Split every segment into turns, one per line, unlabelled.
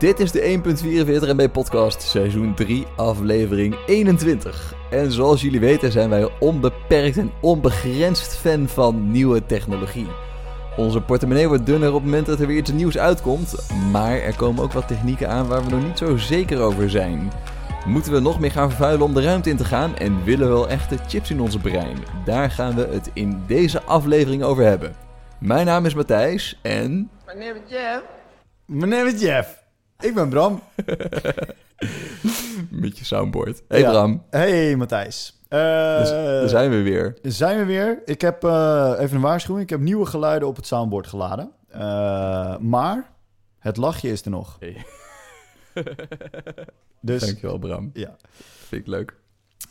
Dit is de 1.44 MB podcast, seizoen 3, aflevering 21. En zoals jullie weten zijn wij onbeperkt en onbegrensd fan van nieuwe technologie. Onze portemonnee wordt dunner op het moment dat er weer iets nieuws uitkomt, maar er komen ook wat technieken aan waar we nog niet zo zeker over zijn. Moeten we nog meer gaan vervuilen om de ruimte in te gaan en willen we wel echte chips in onze brein? Daar gaan we het in deze aflevering over hebben. Mijn naam is Matthijs en...
Meneer Jeff.
Meneer Jeff. Ik ben Bram.
Met je soundboard. Hey
Ja.
Bram,
Hey Matthijs.
Dus, daar zijn we weer.
zijn we weer. Ik heb eh, even een waarschuwing. Ik heb nieuwe geluiden op het soundboard geladen. Eh, maar het lachje is er nog.
Hey.
Dus
Dankjewel Bram,
ja.
vind ik leuk.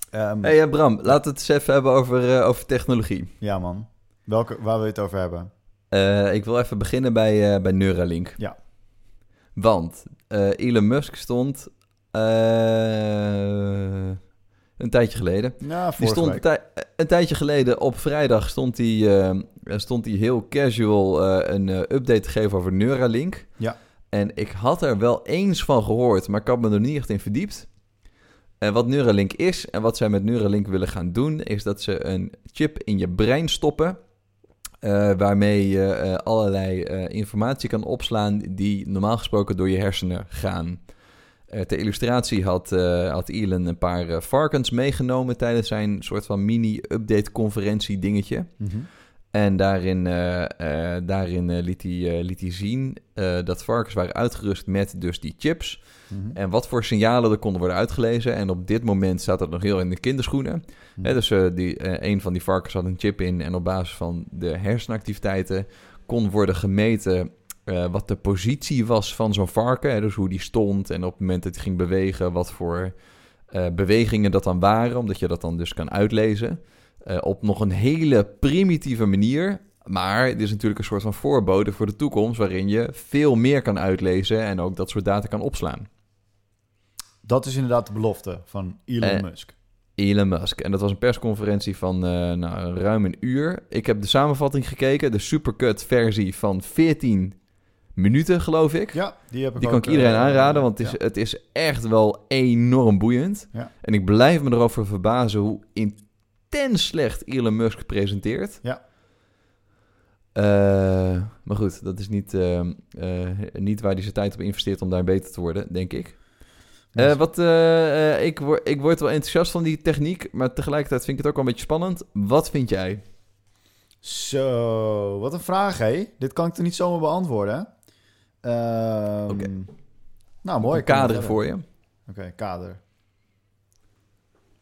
Ehm,
Hey Bram, laten we het eens even hebben over, over technologie.
Ja man. Welke, waar wil je het over hebben?
Ik wil even beginnen bij, bij Neuralink.
Ja.
Want eh, Elon Musk stond eh, een tijdje geleden.
Ja,
Die
vorige
stond een,
week.
tij- een tijdje geleden op vrijdag stond hij, eh, stond hij heel casual een update te geven over Neuralink.
Ja.
En ik had er wel eens van gehoord, maar ik had me er niet echt in verdiept. En wat Neuralink is en wat zij met Neuralink willen gaan doen, is dat ze een chip in je brein stoppen. Eh, waarmee je eh, allerlei eh, informatie kan opslaan die normaal gesproken door je hersenen gaan. Ter illustratie had, had Elon een paar varkens meegenomen tijdens zijn soort van mini-update conferentie dingetje. En daarin, eh, eh, daarin eh, liet, hij, liet hij zien dat varkens waren uitgerust met dus die chips.
Mhm.
En wat voor signalen er konden worden uitgelezen. En op dit moment staat dat nog heel in de kinderschoenen.
Mhm.
Dus die, een van die varkens had een chip in. En op basis van de hersenactiviteiten kon worden gemeten wat de positie was van zo'n varken. Hè, dus hoe die stond en op het moment dat hij ging bewegen, wat voor bewegingen dat dan waren. Omdat je dat dan dus kan uitlezen. Eh, op nog een hele primitieve manier. Maar het is natuurlijk een soort van voorbode voor de toekomst... waarin je veel meer kan uitlezen en ook dat soort data kan opslaan.
Dat is inderdaad de belofte van Elon
Eh,
Musk.
Elon Musk. En dat was een persconferentie van eh, nou, ruim een uur. Ik heb de samenvatting gekeken, de supercut versie van 14 minuten, geloof ik.
Ja, die heb ik
Die kan ik iedereen aanraden, want het is,
ja.
het is echt wel enorm boeiend.
Ja.
En ik blijf me erover verbazen hoe intens slecht Elon Musk presenteert.
Ja.
Eh, maar goed, dat is niet, eh, eh, niet waar hij zijn tijd op investeert om daar beter te worden, denk ik. Eh, wat, ik, word, ik word wel enthousiast van die techniek, maar tegelijkertijd vind ik het ook wel een beetje spannend. Wat vind jij?
Zo, wat een vraag, hé. Dit kan ik er niet zomaar beantwoorden. Ehm,
Oké.
Nou, mooi.
Een kader voor je.
Oké, kader.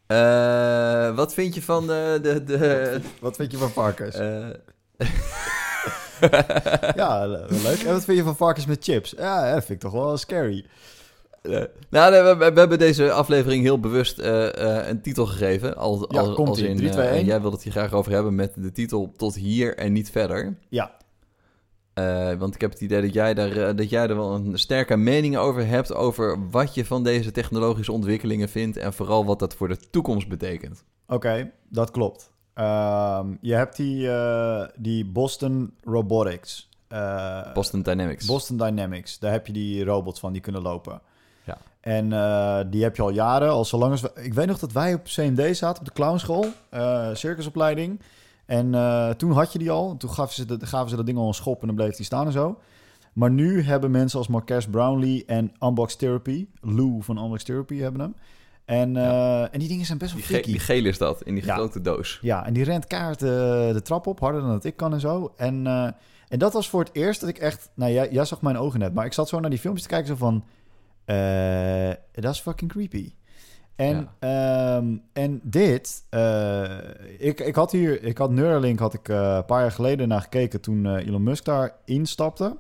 Eh, wat vind je van de... de, de
Wat vind je van varkens?
eh,
ja, le- leuk. En wat vind je van varkens met chips? Ja, dat vind ik toch wel scary.
eh, nou, nee, we, we- we hebben deze aflevering heel bewust een titel gegeven. Als,
Ja,
als, in,
Drie,
eh,
twee, één.
jij wil het hier graag over hebben met de titel Tot hier en niet verder.
Ja,
Eh, want ik heb het idee dat jij, daar, eh, dat jij er wel een sterke mening over hebt... over wat je van deze technologische ontwikkelingen vindt... en vooral wat dat voor de toekomst betekent.
oké, dat klopt. Ehm, je hebt die, eh, die Boston Robotics.
Boston Dynamics.
Boston Dynamics. Daar heb je die robots van die kunnen lopen.
Ja.
En die heb je al jaren, al zolang als we... Ik weet nog dat wij op CMD zaten, op de clownschool, circusopleiding. En eh, toen had je die al. Toen gaven ze, de, gaven ze dat ding al een schop en dan bleef die staan en zo. Maar nu hebben mensen als Marques Brownlee en Unbox Therapy, Lou van Unbox Therapy hebben hem. En, eh, en die dingen zijn best wel freaky.
die gele is dat, in die
Ja.
grote doos.
Ja, en die rent kaart de, de trap op, harder dan dat ik kan en zo. En, eh, en dat was voor het eerst dat ik echt... Nou, jij, jij zag mijn ogen net, maar ik zat zo naar die filmpjes te kijken, zo van... eh, dat is fucking creepy. En, ehm, en dit... eh, ik, ik had hier... Ik had Neuralink had ik eh, een paar jaar geleden naar gekeken toen eh, Elon Musk daar instapte.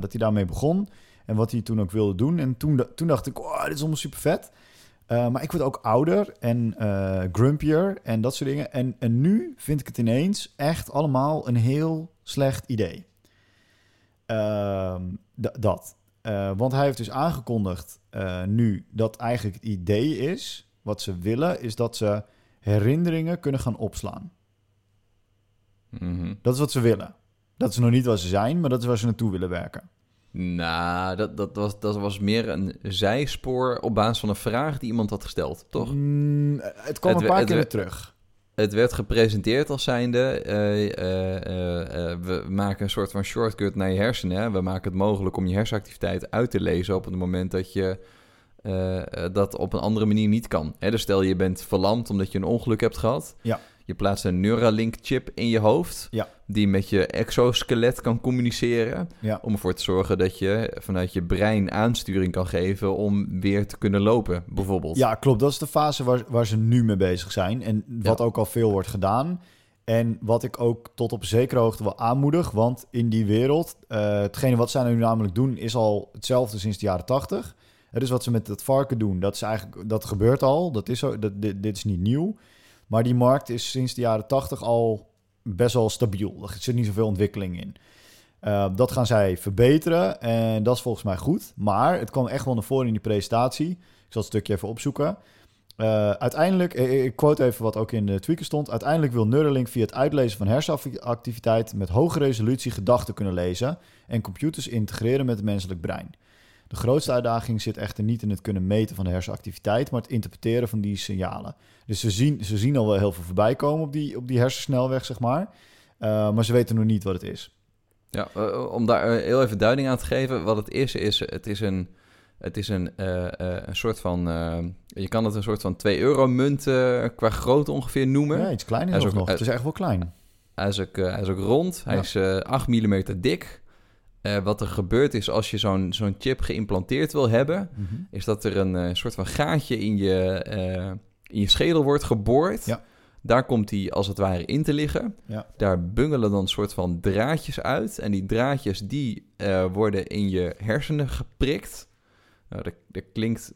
Dat hij daarmee begon. En wat hij toen ook wilde doen. En toen, toen dacht ik, oh, dit is allemaal super vet. Maar ik word ook ouder en grumpier en dat soort dingen. En, en nu vind ik het ineens echt allemaal een heel slecht idee. Ehm, dat. Eh, want hij heeft dus aangekondigd eh, nu dat eigenlijk het idee is, wat ze willen, is dat ze herinneringen kunnen gaan opslaan.
Mhm.
Dat is wat ze willen. Dat is nog niet wat ze zijn, maar dat is waar ze naartoe willen werken.
Nou, dat, dat, was, dat was meer een zijspoor op basis van een vraag die iemand had gesteld, toch?
Mm, het kwam
Het
een paar
het
keer terug.
Het werd gepresenteerd als zijnde, eh, eh, eh, we maken een soort van shortcut naar je hersenen. hè. We maken het mogelijk om je hersenactiviteit uit te lezen op het moment dat je dat op een andere manier niet kan. Hè, dus stel je bent verlamd omdat je een ongeluk hebt gehad.
Ja.
Je plaatst een Neuralink chip in je hoofd,
Ja.
die met je exoskelet kan communiceren.
Ja.
Om ervoor te zorgen dat je vanuit je brein aansturing kan geven om weer te kunnen lopen, bijvoorbeeld.
Ja, klopt. Dat is de fase waar, waar ze nu mee bezig zijn. En wat
Ja.
ook al veel wordt gedaan. En wat ik ook tot op zekere hoogte wel aanmoedig. Want in die wereld, eh, hetgene wat zij nu namelijk doen, is al hetzelfde sinds de jaren tachtig. Het is wat ze met het varken doen. Dat, is eigenlijk, dat gebeurt al. Dat is zo, dat, dit, dit is niet nieuw. Maar die markt is sinds de jaren tachtig al best wel stabiel. Er zit niet zoveel ontwikkeling in. Uh, dat gaan zij verbeteren en dat is volgens mij goed. Maar het kwam echt wel naar voren in die presentatie. Ik zal het stukje even opzoeken. Uh, uiteindelijk, ik quote even wat ook in de tweaker stond. Uiteindelijk wil Neuralink via het uitlezen van hersenactiviteit met hoge resolutie gedachten kunnen lezen en computers integreren met het menselijk brein. De grootste uitdaging zit echter niet in het kunnen meten van de hersenactiviteit, maar het interpreteren van die signalen. Dus ze zien, ze zien al wel heel veel voorbij komen op die, op die hersensnelweg, zeg maar. Uh, maar ze weten nog niet wat het is.
Ja, uh, om daar heel even duiding aan te geven. Wat het is, is het is een, het is een, uh, een soort van... je kan het een soort van 2 euro munt qua grootte ongeveer noemen.
Ja, iets kleiner nog. het is echt wel klein.
Hij is ook, hij is ook rond. Hij
Ja.
is 8 mm dik. Uh, wat er gebeurt is als je zo'n zo'n chip geïmplanteerd wil hebben,
Mhm.
is dat er een uh, soort van gaatje in je, uh, in je schedel wordt geboord.
Ja.
Daar komt hij als het ware in te liggen.
Ja.
Daar bungelen dan een soort van draadjes uit. En die draadjes die worden in je hersenen geprikt. Nou, dat, dat klinkt...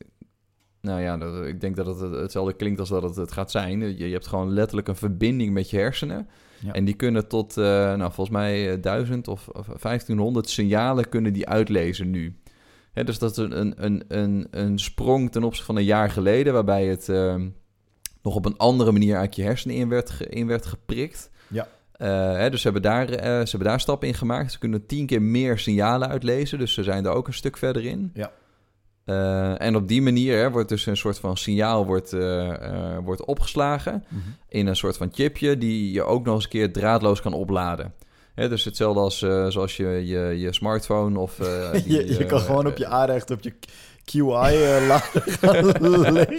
Nou ja, dat, ik denk dat het hetzelfde klinkt als dat het, het gaat zijn. Je, je hebt gewoon letterlijk een verbinding met je hersenen.
Ja.
En die kunnen tot, uh, nou, volgens mij, 1000 of, of 1500 signalen kunnen die uitlezen nu. Hè, dus dat is een, een, een, een sprong ten opzichte van een jaar geleden, waarbij het uh, nog op een andere manier uit je hersenen in werd, ge, in werd geprikt.
Ja.
Uh, hè, dus ze hebben, daar, uh, ze hebben daar stappen in gemaakt. Ze kunnen tien keer meer signalen uitlezen, dus ze zijn er ook een stuk verder in.
Ja.
Uh, en op die manier hè, wordt dus een soort van signaal wordt, uh, uh, wordt opgeslagen
Mhm.
in een soort van chipje die je ook nog eens een keer draadloos kan opladen. Hè, dus hetzelfde als zoals je, je, je smartphone of... die,
je, je kan gewoon op je aanrecht op je QI-lader gaan liggen.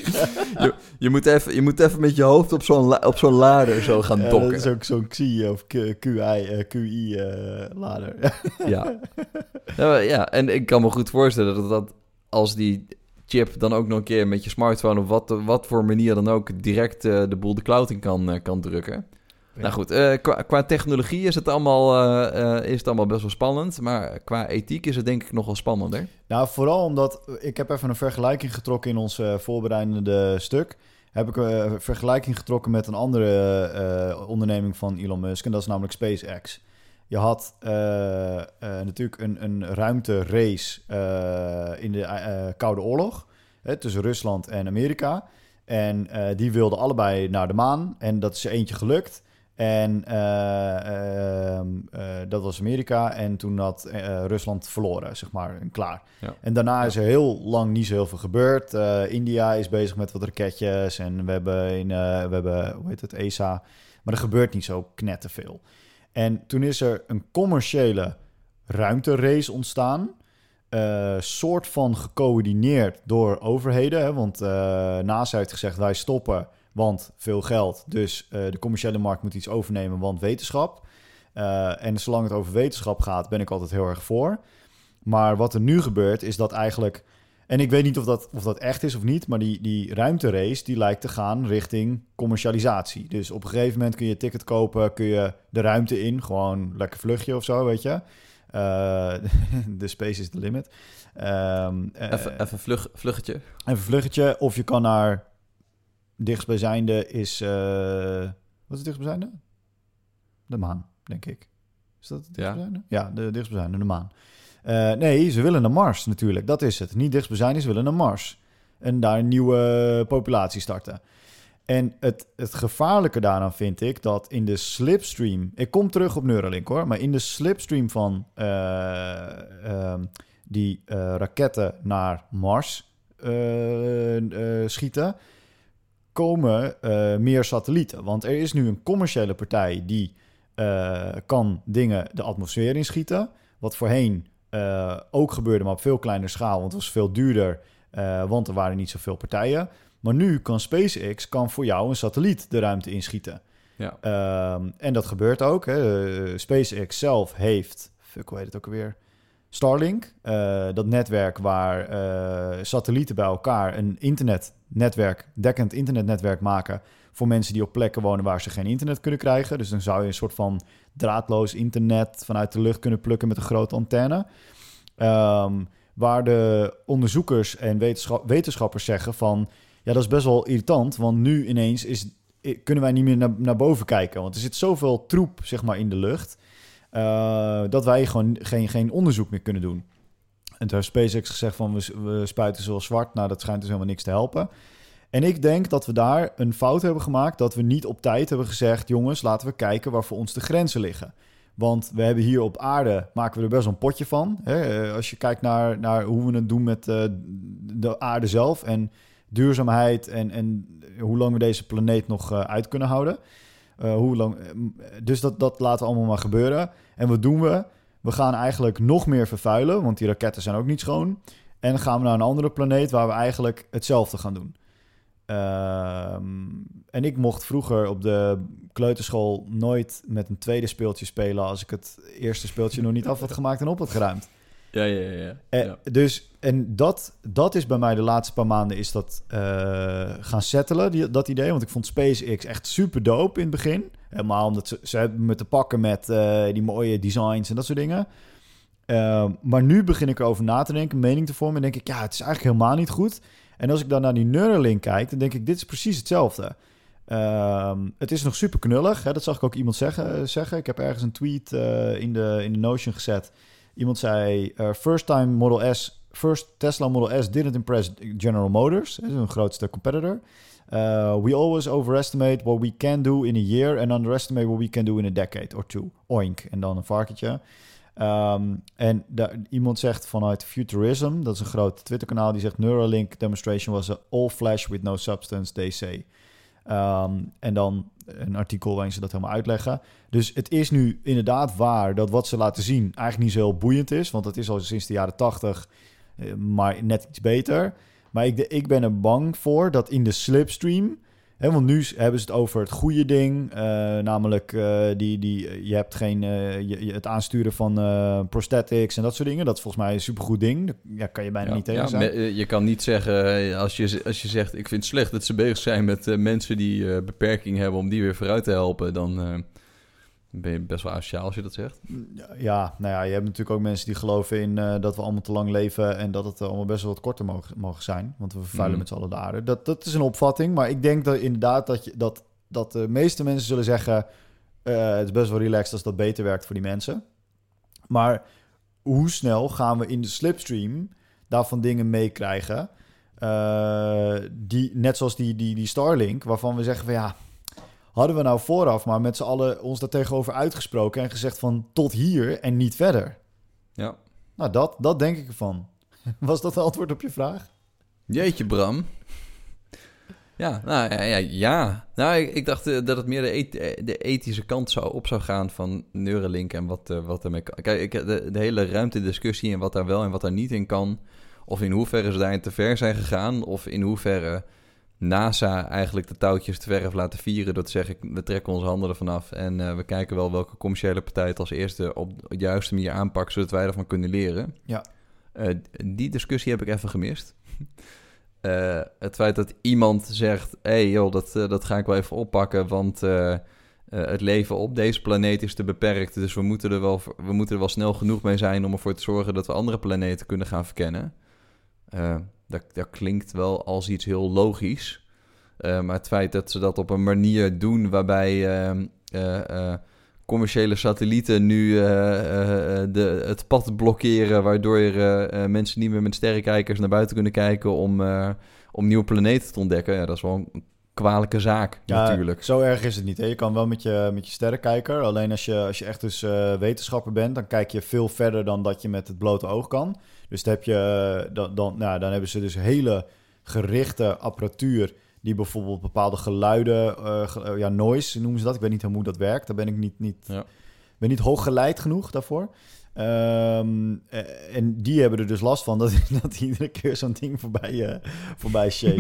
je, je, moet even, je moet even met je hoofd op zo'n op zo'n lader zo gaan
Ja,
dokken.
dat is ook zo'n XI of QI-lader.
ja. ja. Ja, en ik kan me goed voorstellen dat, dat als die chip dan ook nog een keer met je smartphone... op wat, wat voor manier dan ook direct uh, de boel de cloud in kan, uh, kan drukken... Ja. Nou goed, uh, qua, qua, technologie is het, allemaal, uh, uh, is het allemaal best wel spannend. Maar qua ethiek is het denk ik nog wel spannender.
Nou, vooral omdat ik heb even een vergelijking getrokken in ons voorbereidende stuk. Heb ik een vergelijking getrokken met een andere onderneming van Elon Musk. En dat is namelijk SpaceX. Je had uh, natuurlijk een, een ruimterace in de Koude Oorlog. Hè, tussen Rusland en Amerika. En die wilden allebei naar de maan. En dat is er eentje gelukt. En uh, dat was Amerika. En toen had eh, Rusland verloren, zeg maar, en klaar.
Ja.
En daarna is er heel lang niet zo heel veel gebeurd. Eh, India is bezig met wat raketjes. En we hebben, in, eh, we hebben hoe heet het, ESA. Maar er gebeurt niet zo knetterveel. En toen is er een commerciële ruimterace ontstaan. Uh, soort van gecoördineerd door overheden. Hè? Want uh, NASA heeft gezegd, wij stoppen... Want veel geld. Dus uh, de commerciële markt moet iets overnemen, want wetenschap. En zolang het over wetenschap gaat, ben ik altijd heel erg voor. Maar wat er nu gebeurt, is dat eigenlijk. En ik weet niet of dat, of dat echt is of niet, maar die, die ruimterace die lijkt te gaan richting commercialisatie. Dus op een gegeven moment kun je een ticket kopen, kun je de ruimte in, gewoon lekker vluchtje of zo, weet je. Uh, de space is the limit. Um,
even even vlug, vluggetje.
Even vluggetje. Of je kan naar dichtstbijzijnde is... Uh, wat is dichtstbijzijnde? De maan, denk ik. Is dat dichtstbijzijnde? Ja, ja de dichtstbijzijnde, de maan. Uh, nee, ze willen naar Mars natuurlijk. Dat is het. Niet dichtstbijzijnde, ze willen naar Mars. En daar een nieuwe populatie starten. En het, het gevaarlijke daaraan vind ik dat in de slipstream... Ik kom terug op Neuralink hoor, maar in de slipstream van uh, uh, die eh, raketten naar Mars eh, eh, schieten, komen eh, meer satellieten. Want er is nu een commerciële partij die eh, kan dingen de atmosfeer inschieten. Wat voorheen eh, ook gebeurde, maar op veel kleiner schaal. Want het was veel duurder, eh, want er waren niet zoveel partijen. Maar nu kan SpaceX kan voor jou een satelliet de ruimte inschieten.
Ja.
Ehm, en dat gebeurt ook. Hè. Eh, SpaceX zelf heeft, fuck, hoe heet het ook alweer? Starlink, dat netwerk waar satellieten bij elkaar een internetnetwerk, dekkend internetnetwerk maken voor mensen die op plekken wonen waar ze geen internet kunnen krijgen. Dus dan zou je een soort van draadloos internet vanuit de lucht kunnen plukken met een grote antenne. Ehm, waar de onderzoekers en wetenschap- wetenschappers zeggen van... ja, dat is best wel irritant, want nu ineens is, kunnen wij niet meer naar, naar boven kijken. Want er zit zoveel troep zeg maar, in de lucht... eh, dat wij gewoon geen, geen onderzoek meer kunnen doen. En toen heeft SpaceX gezegd van we, we spuiten zo zwart. Nou, dat schijnt dus helemaal niks te helpen. En ik denk dat we daar een fout hebben gemaakt... dat we niet op tijd hebben gezegd... jongens, laten we kijken waar voor ons de grenzen liggen. Want we hebben hier op aarde, maken we er best een potje van. Hè? Eh, Als je kijkt naar, naar hoe we het doen met eh, de aarde zelf en duurzaamheid en, en hoe lang we deze planeet nog eh, uit kunnen houden. Hoe lang, dus dat, dat laten we allemaal maar gebeuren. En wat doen we? We gaan eigenlijk nog meer vervuilen, want die raketten zijn ook niet schoon. En dan gaan we naar een andere planeet waar we eigenlijk hetzelfde gaan doen. Ehm, en ik mocht vroeger op de kleuterschool nooit met een tweede speeltje spelen als ik het eerste speeltje nog niet af had gemaakt en op had geruimd.
Ja, ja, ja. ja.
Eh,
ja.
Dus, en dat, dat is bij mij de laatste paar maanden is dat eh, gaan settelen, die, dat idee. Want ik vond SpaceX echt super dope in het begin. Helemaal omdat ze, ze hebben me te pakken met eh, die mooie designs en dat soort dingen. Eh, maar nu begin ik erover na te denken, mening te vormen. En denk ik, ja, het is eigenlijk helemaal niet goed. En als ik dan naar die Neuralink kijk, dan denk ik, dit is precies hetzelfde. Ehm, het is nog super knullig. Hè? Dat zag ik ook iemand zeggen. zeggen. Ik heb ergens een tweet eh, in, de, in de Notion gezet. Iemand zei: eh, First time Model S, first Tesla Model S didn't impress General Motors, hè, hun grootste competitor. We always overestimate what we can do in a year and underestimate what we can do in a decade or two. Oink. En dan een varkentje. Ehm, en iemand zegt vanuit Futurism, dat is een groot Twitter-kanaal, die zegt Neuralink demonstration was all flash with no substance, they say. Ehm, en dan een artikel waarin ze dat helemaal uitleggen. Dus het is nu inderdaad waar dat wat ze laten zien eigenlijk niet zo heel boeiend is. Want het is al sinds de jaren tachtig, eh, maar net iets beter. Maar ik, ik ben er bang voor dat in de slipstream... Hè, want nu hebben ze het over het goede ding. eh, namelijk, eh, die, die, je hebt geen, eh, je, het aansturen van prosthetics en dat soort dingen. Dat is volgens mij een supergoed ding. Daar ja, kan je bijna
Ja,
niet tegen
ja,
zijn.
je kan niet zeggen, als je, als je zegt... ik vind het slecht dat ze bezig zijn met mensen die beperking hebben... om die weer vooruit te helpen, dan ben je best wel asociaal als je dat zegt.
Ja, nou ja, je hebt natuurlijk ook mensen die geloven in eh, dat we allemaal te lang leven en dat het allemaal best wel wat korter mogen, mogen zijn. Want we vervuilen
Mhm.
met z'n allen de aarde. Dat, dat is een opvatting, maar ik denk dat inderdaad dat, je, dat, dat de meeste mensen zullen zeggen... eh, het is best wel relaxed als dat beter werkt voor die mensen. Maar hoe snel gaan we in de slipstream daarvan dingen meekrijgen... eh, die, net zoals die, die, die Starlink, waarvan we zeggen van ja... Hadden we nou vooraf maar met z'n allen ons daar tegenover uitgesproken en gezegd van tot hier en niet verder?
Ja.
Nou, dat, dat denk ik ervan. Was dat het antwoord op je vraag?
Jeetje, Bram. Ja, nou ja, ja, ja. Nou, ik, ik dacht eh, dat het meer de, eh, de ethische kant zou op zou gaan van Neuralink en wat, eh, wat ermee kan. Kijk, ik, de, de hele ruimtediscussie en wat daar wel en wat daar niet in kan, of in hoeverre ze daarin te ver zijn gegaan, of in hoeverre NASA eigenlijk de touwtjes te ver heeft laten vieren door te zeggen, we trekken onze handen ervan af en eh, we kijken wel welke commerciële partij het als eerste op de juiste manier aanpakt, zodat wij ervan kunnen leren.
Ja.
Eh, die discussie heb ik even gemist. Eh, het feit dat iemand zegt: hé hey, joh, dat, dat ga ik wel even oppakken, want het leven op deze planeet is te beperkt. Dus we moeten, er wel, we moeten er wel snel genoeg mee zijn om ervoor te zorgen dat we andere planeten kunnen gaan verkennen. Dat, dat klinkt wel als iets heel logisch. Eh, maar het feit dat ze dat op een manier doen waarbij ehm, eh, eh, commerciële satellieten nu de, het pad blokkeren, waardoor mensen niet meer met sterrenkijkers naar buiten kunnen kijken om, om nieuwe planeten te ontdekken. Ja, dat is wel een kwalijke zaak
Ja,
natuurlijk.
Zo erg is het niet. Hè? Je kan wel met je, met je sterrenkijker. Alleen als je, als je echt dus wetenschapper bent, dan kijk je veel verder dan dat je met het blote oog kan. Dus dan, heb je, eh, dan, dan, nou, dan hebben ze dus hele gerichte apparatuur die bijvoorbeeld bepaalde geluiden, eh, eh, ja, noise noemen ze dat. Ik weet niet hoe dat werkt. Daar ben ik niet, niet,
Ja.
ben niet hooggeleid genoeg daarvoor. Ehm, eh, en die hebben er dus last van dat, dat iedere keer zo'n ding voorbij, eh voorbij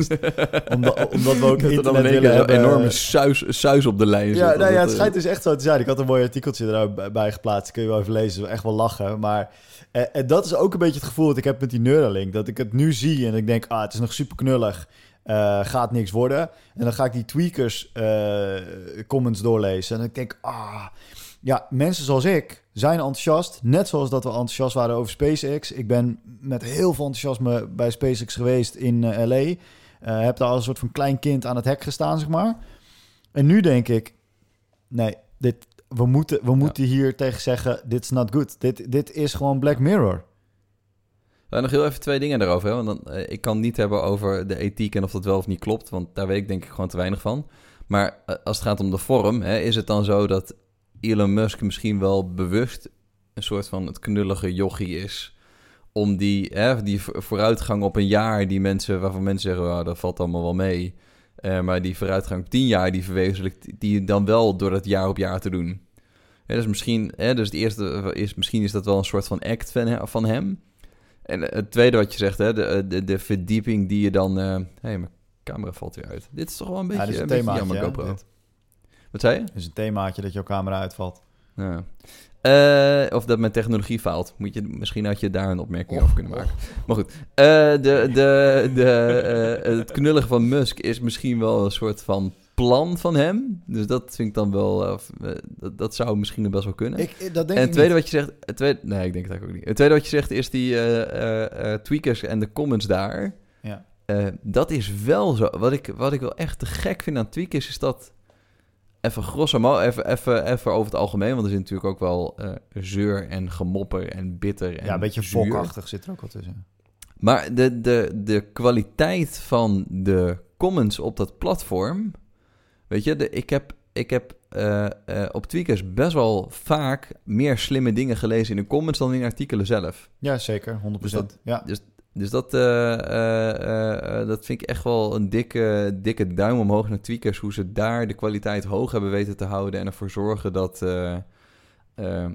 omdat, omdat we ook
Dat er dan in
internet
keer
willen hebben.
enorme suis, suis op de lijn
Ja,
zit.
nou ja, het
eh,
schijnt dus echt zo te zijn. Ik had een mooi artikeltje erbij bij geplaatst. Kun je wel even lezen. Echt wel lachen. Maar eh, en dat is ook een beetje het gevoel dat ik heb met die Neuralink. Dat ik het nu zie en ik denk, ah, het is nog super knullig. Eh, gaat niks worden. En dan ga ik die tweakers eh, comments doorlezen. En ik denk, ah, ja, mensen zoals ik zijn enthousiast. Net zoals dat we enthousiast waren over SpaceX. Ik ben met heel veel enthousiasme bij SpaceX geweest in eh, LA. Eh, heb daar als een soort van klein kind aan het hek gestaan, zeg maar. En nu denk ik, nee, dit, we moeten, we moeten hier tegen zeggen, dit is not good. Dit, dit is gewoon Black Mirror.
Nou, nog heel even twee dingen daarover. Hè? Want dan, eh, ik kan niet hebben over de ethiek en of dat wel of niet klopt. Want daar weet ik denk ik gewoon te weinig van. Maar als het gaat om de vorm, hè, is het dan zo dat Elon Musk misschien wel bewust een soort van het knullige jochie is. Om die, hè, die vo- vooruitgang op een jaar, die mensen, waarvan mensen zeggen, "Ah, dat valt allemaal wel mee. Eh, maar die vooruitgang op tien jaar, die verwezenlijkt die dan wel door dat jaar op jaar te doen. Hè, dus misschien, hè, dus het eerste is, misschien is dat wel een soort van act van, van hem. En het tweede wat je zegt, hè, de, de, de verdieping die je dan... Hé, hey, mijn camera valt weer uit. Dit is toch wel een beetje,
is een
een beetje jammer, GoPro.
dit.
Wat zei je?
Het is een themaatje dat jouw camera uitvalt.
Ja. Eh, of dat mijn technologie faalt. Moet je, misschien had je daar een opmerking over kunnen maken. Maar goed, eh, de, de, de, eh, het knullige van Musk is misschien wel een soort van plan van hem. Dus dat vind ik dan wel... dat, dat zou misschien best wel kunnen.
Ik, dat denk
en het tweede
niet.
wat je zegt... Het tweede, nee, ik denk het eigenlijk ook niet. Het tweede wat je zegt is die eh, eh, eh, tweakers en de comments daar.
Ja.
Eh, dat is wel zo. Wat ik, wat ik wel echt te gek vind aan tweakers is dat... Even grosso even, even, even over het algemeen. Want er zit natuurlijk ook wel eh, zeur en gemopper en bitter en
Ja, een beetje
zuur.
fokachtig zit er ook wel tussen.
Maar de, de, de kwaliteit van de comments op dat platform... Weet je, de, ik heb, ik heb eh, eh, op Tweakers best wel vaak meer slimme dingen gelezen in de comments dan in artikelen zelf.
Ja, zeker. 100%.
Dus dat-
ja.
Dus dat, eh, eh, eh, dat vind ik echt wel een dikke, dikke duim omhoog naar Tweakers. Hoe ze daar de kwaliteit hoog hebben weten te houden en ervoor zorgen dat...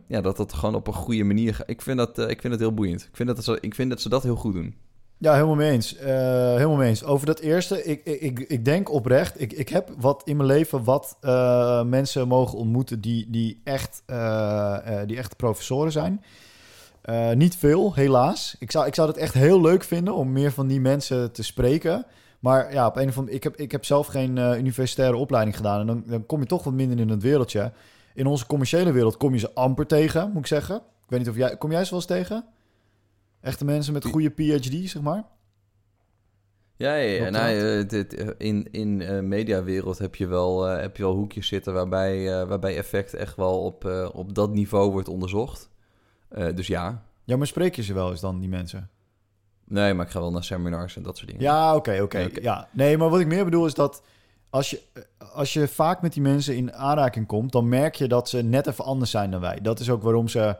ja, dat dat gewoon op een goede manier gaat. Ik vind dat, ik vind dat heel boeiend. Ik vind dat, ze, ik vind dat ze dat heel goed doen.
Ja, helemaal mee eens. Helemaal eens. Over dat eerste, ik, ik, ik, denk oprecht, ik, ik heb wat in mijn leven wat mensen mogen ontmoeten die, die, echt, die echt professoren zijn. Eh, niet veel, helaas. Ik zou, ik zou het echt heel leuk vinden om meer van die mensen te spreken. Maar ja, op een of andere ik heb, ik heb zelf geen eh, universitaire opleiding gedaan. En dan, dan kom je toch wat minder in het wereldje. In onze commerciële wereld kom je ze amper tegen, moet ik zeggen. Ik weet niet of jij... Kom jij ze wel eens tegen? Echte mensen met goede PhD, zeg maar?
Ja, ja, ja. Nou, eh, dit, in in mediawereld heb je, wel, heb je wel hoekjes zitten waarbij, waarbij effect echt wel op, op dat niveau wordt onderzocht. Eh, dus ja.
Ja, maar spreek je ze wel eens dan, die mensen?
Nee, maar ik ga wel naar seminars en dat soort dingen.
Ja, oké, oké.
Ja,
nee, maar wat ik meer bedoel is dat als je, als je vaak met die mensen in aanraking komt, dan merk je dat ze net even anders zijn dan wij. Dat is ook waarom ze,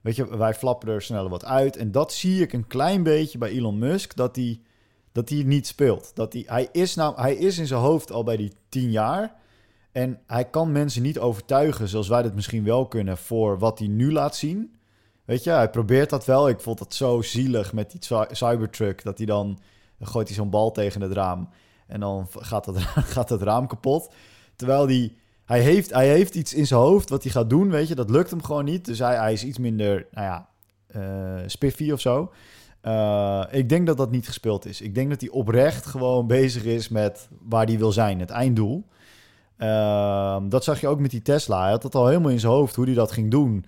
weet je, wij flappen er sneller wat uit. En dat zie ik een klein beetje bij Elon Musk, dat hij dat niet speelt. Dat hij, hij, is nou, hij is in zijn hoofd al bij die tien jaar. En hij kan mensen niet overtuigen zoals wij dat misschien wel kunnen voor wat hij nu laat zien. Weet je, hij probeert dat wel. Ik vond dat zo zielig met die cy- Cybertruck. Dat hij dan, gooit hij zo'n bal tegen het raam. En dan gaat het, gaat het raam kapot. Terwijl die, hij, heeft, hij heeft iets in zijn hoofd wat hij gaat doen, weet je. Dat lukt hem gewoon niet. Dus hij, hij is iets minder, nou ja, eh, spiffy of zo. Eh, ik denk dat dat niet gespeeld is. Ik denk dat hij oprecht gewoon bezig is met waar hij wil zijn, het einddoel. Ehm, dat zag je ook met die Tesla. Hij had het al helemaal in zijn hoofd hoe hij dat ging doen.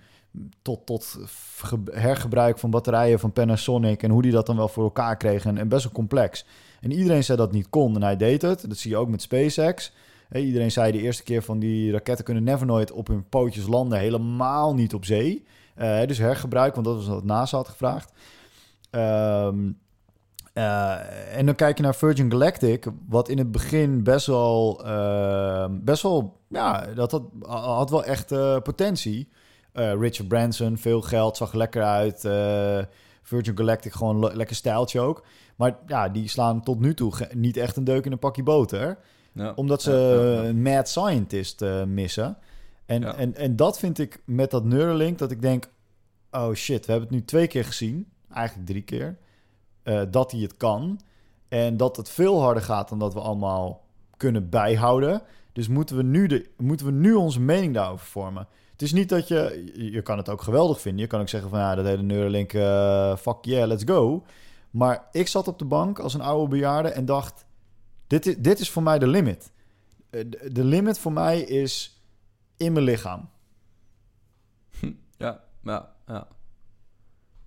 Tot, tot ge- hergebruik van batterijen van Panasonic en hoe hij dat dan wel voor elkaar kreeg. En, best wel complex. En iedereen zei dat niet kon en hij deed het. Dat zie je ook met SpaceX. Iedereen zei de eerste keer van die raketten kunnen never nooit op hun pootjes landen. Helemaal niet op zee. Eh, dus hergebruik, want dat was wat NASA had gevraagd. Ehm, Eh, en dan kijk je naar Virgin Galactic, wat in het begin best wel, eh, best wel, ja, dat had, had wel echt potentie. Eh, Richard Branson, veel geld, zag er lekker uit. Eh, Virgin Galactic, gewoon le- lekker stijltje ook. Maar ja, die slaan tot nu toe niet echt een deuk in een pakje boter.
Ja.
Omdat ze
Ja, ja, ja.
een mad scientist eh, missen. En, en, en dat vind ik met dat Neuralink, dat ik denk... Oh shit, we hebben het nu twee keer gezien. Eigenlijk drie keer. dat hij het kan. En dat het veel harder gaat dan dat we allemaal kunnen bijhouden. Dus moeten we nu, de, moeten we nu onze mening daarover vormen. Het is niet dat je... Je kan het ook geweldig vinden. Je kan ook zeggen van... Ja, dat hele Neuralink... eh, fuck yeah, let's go. Maar ik zat op de bank als een oude bejaarde en dacht... Dit is, dit is voor mij de limit. Eh, De, limit voor mij is in mijn lichaam.
Ja, ja, ja.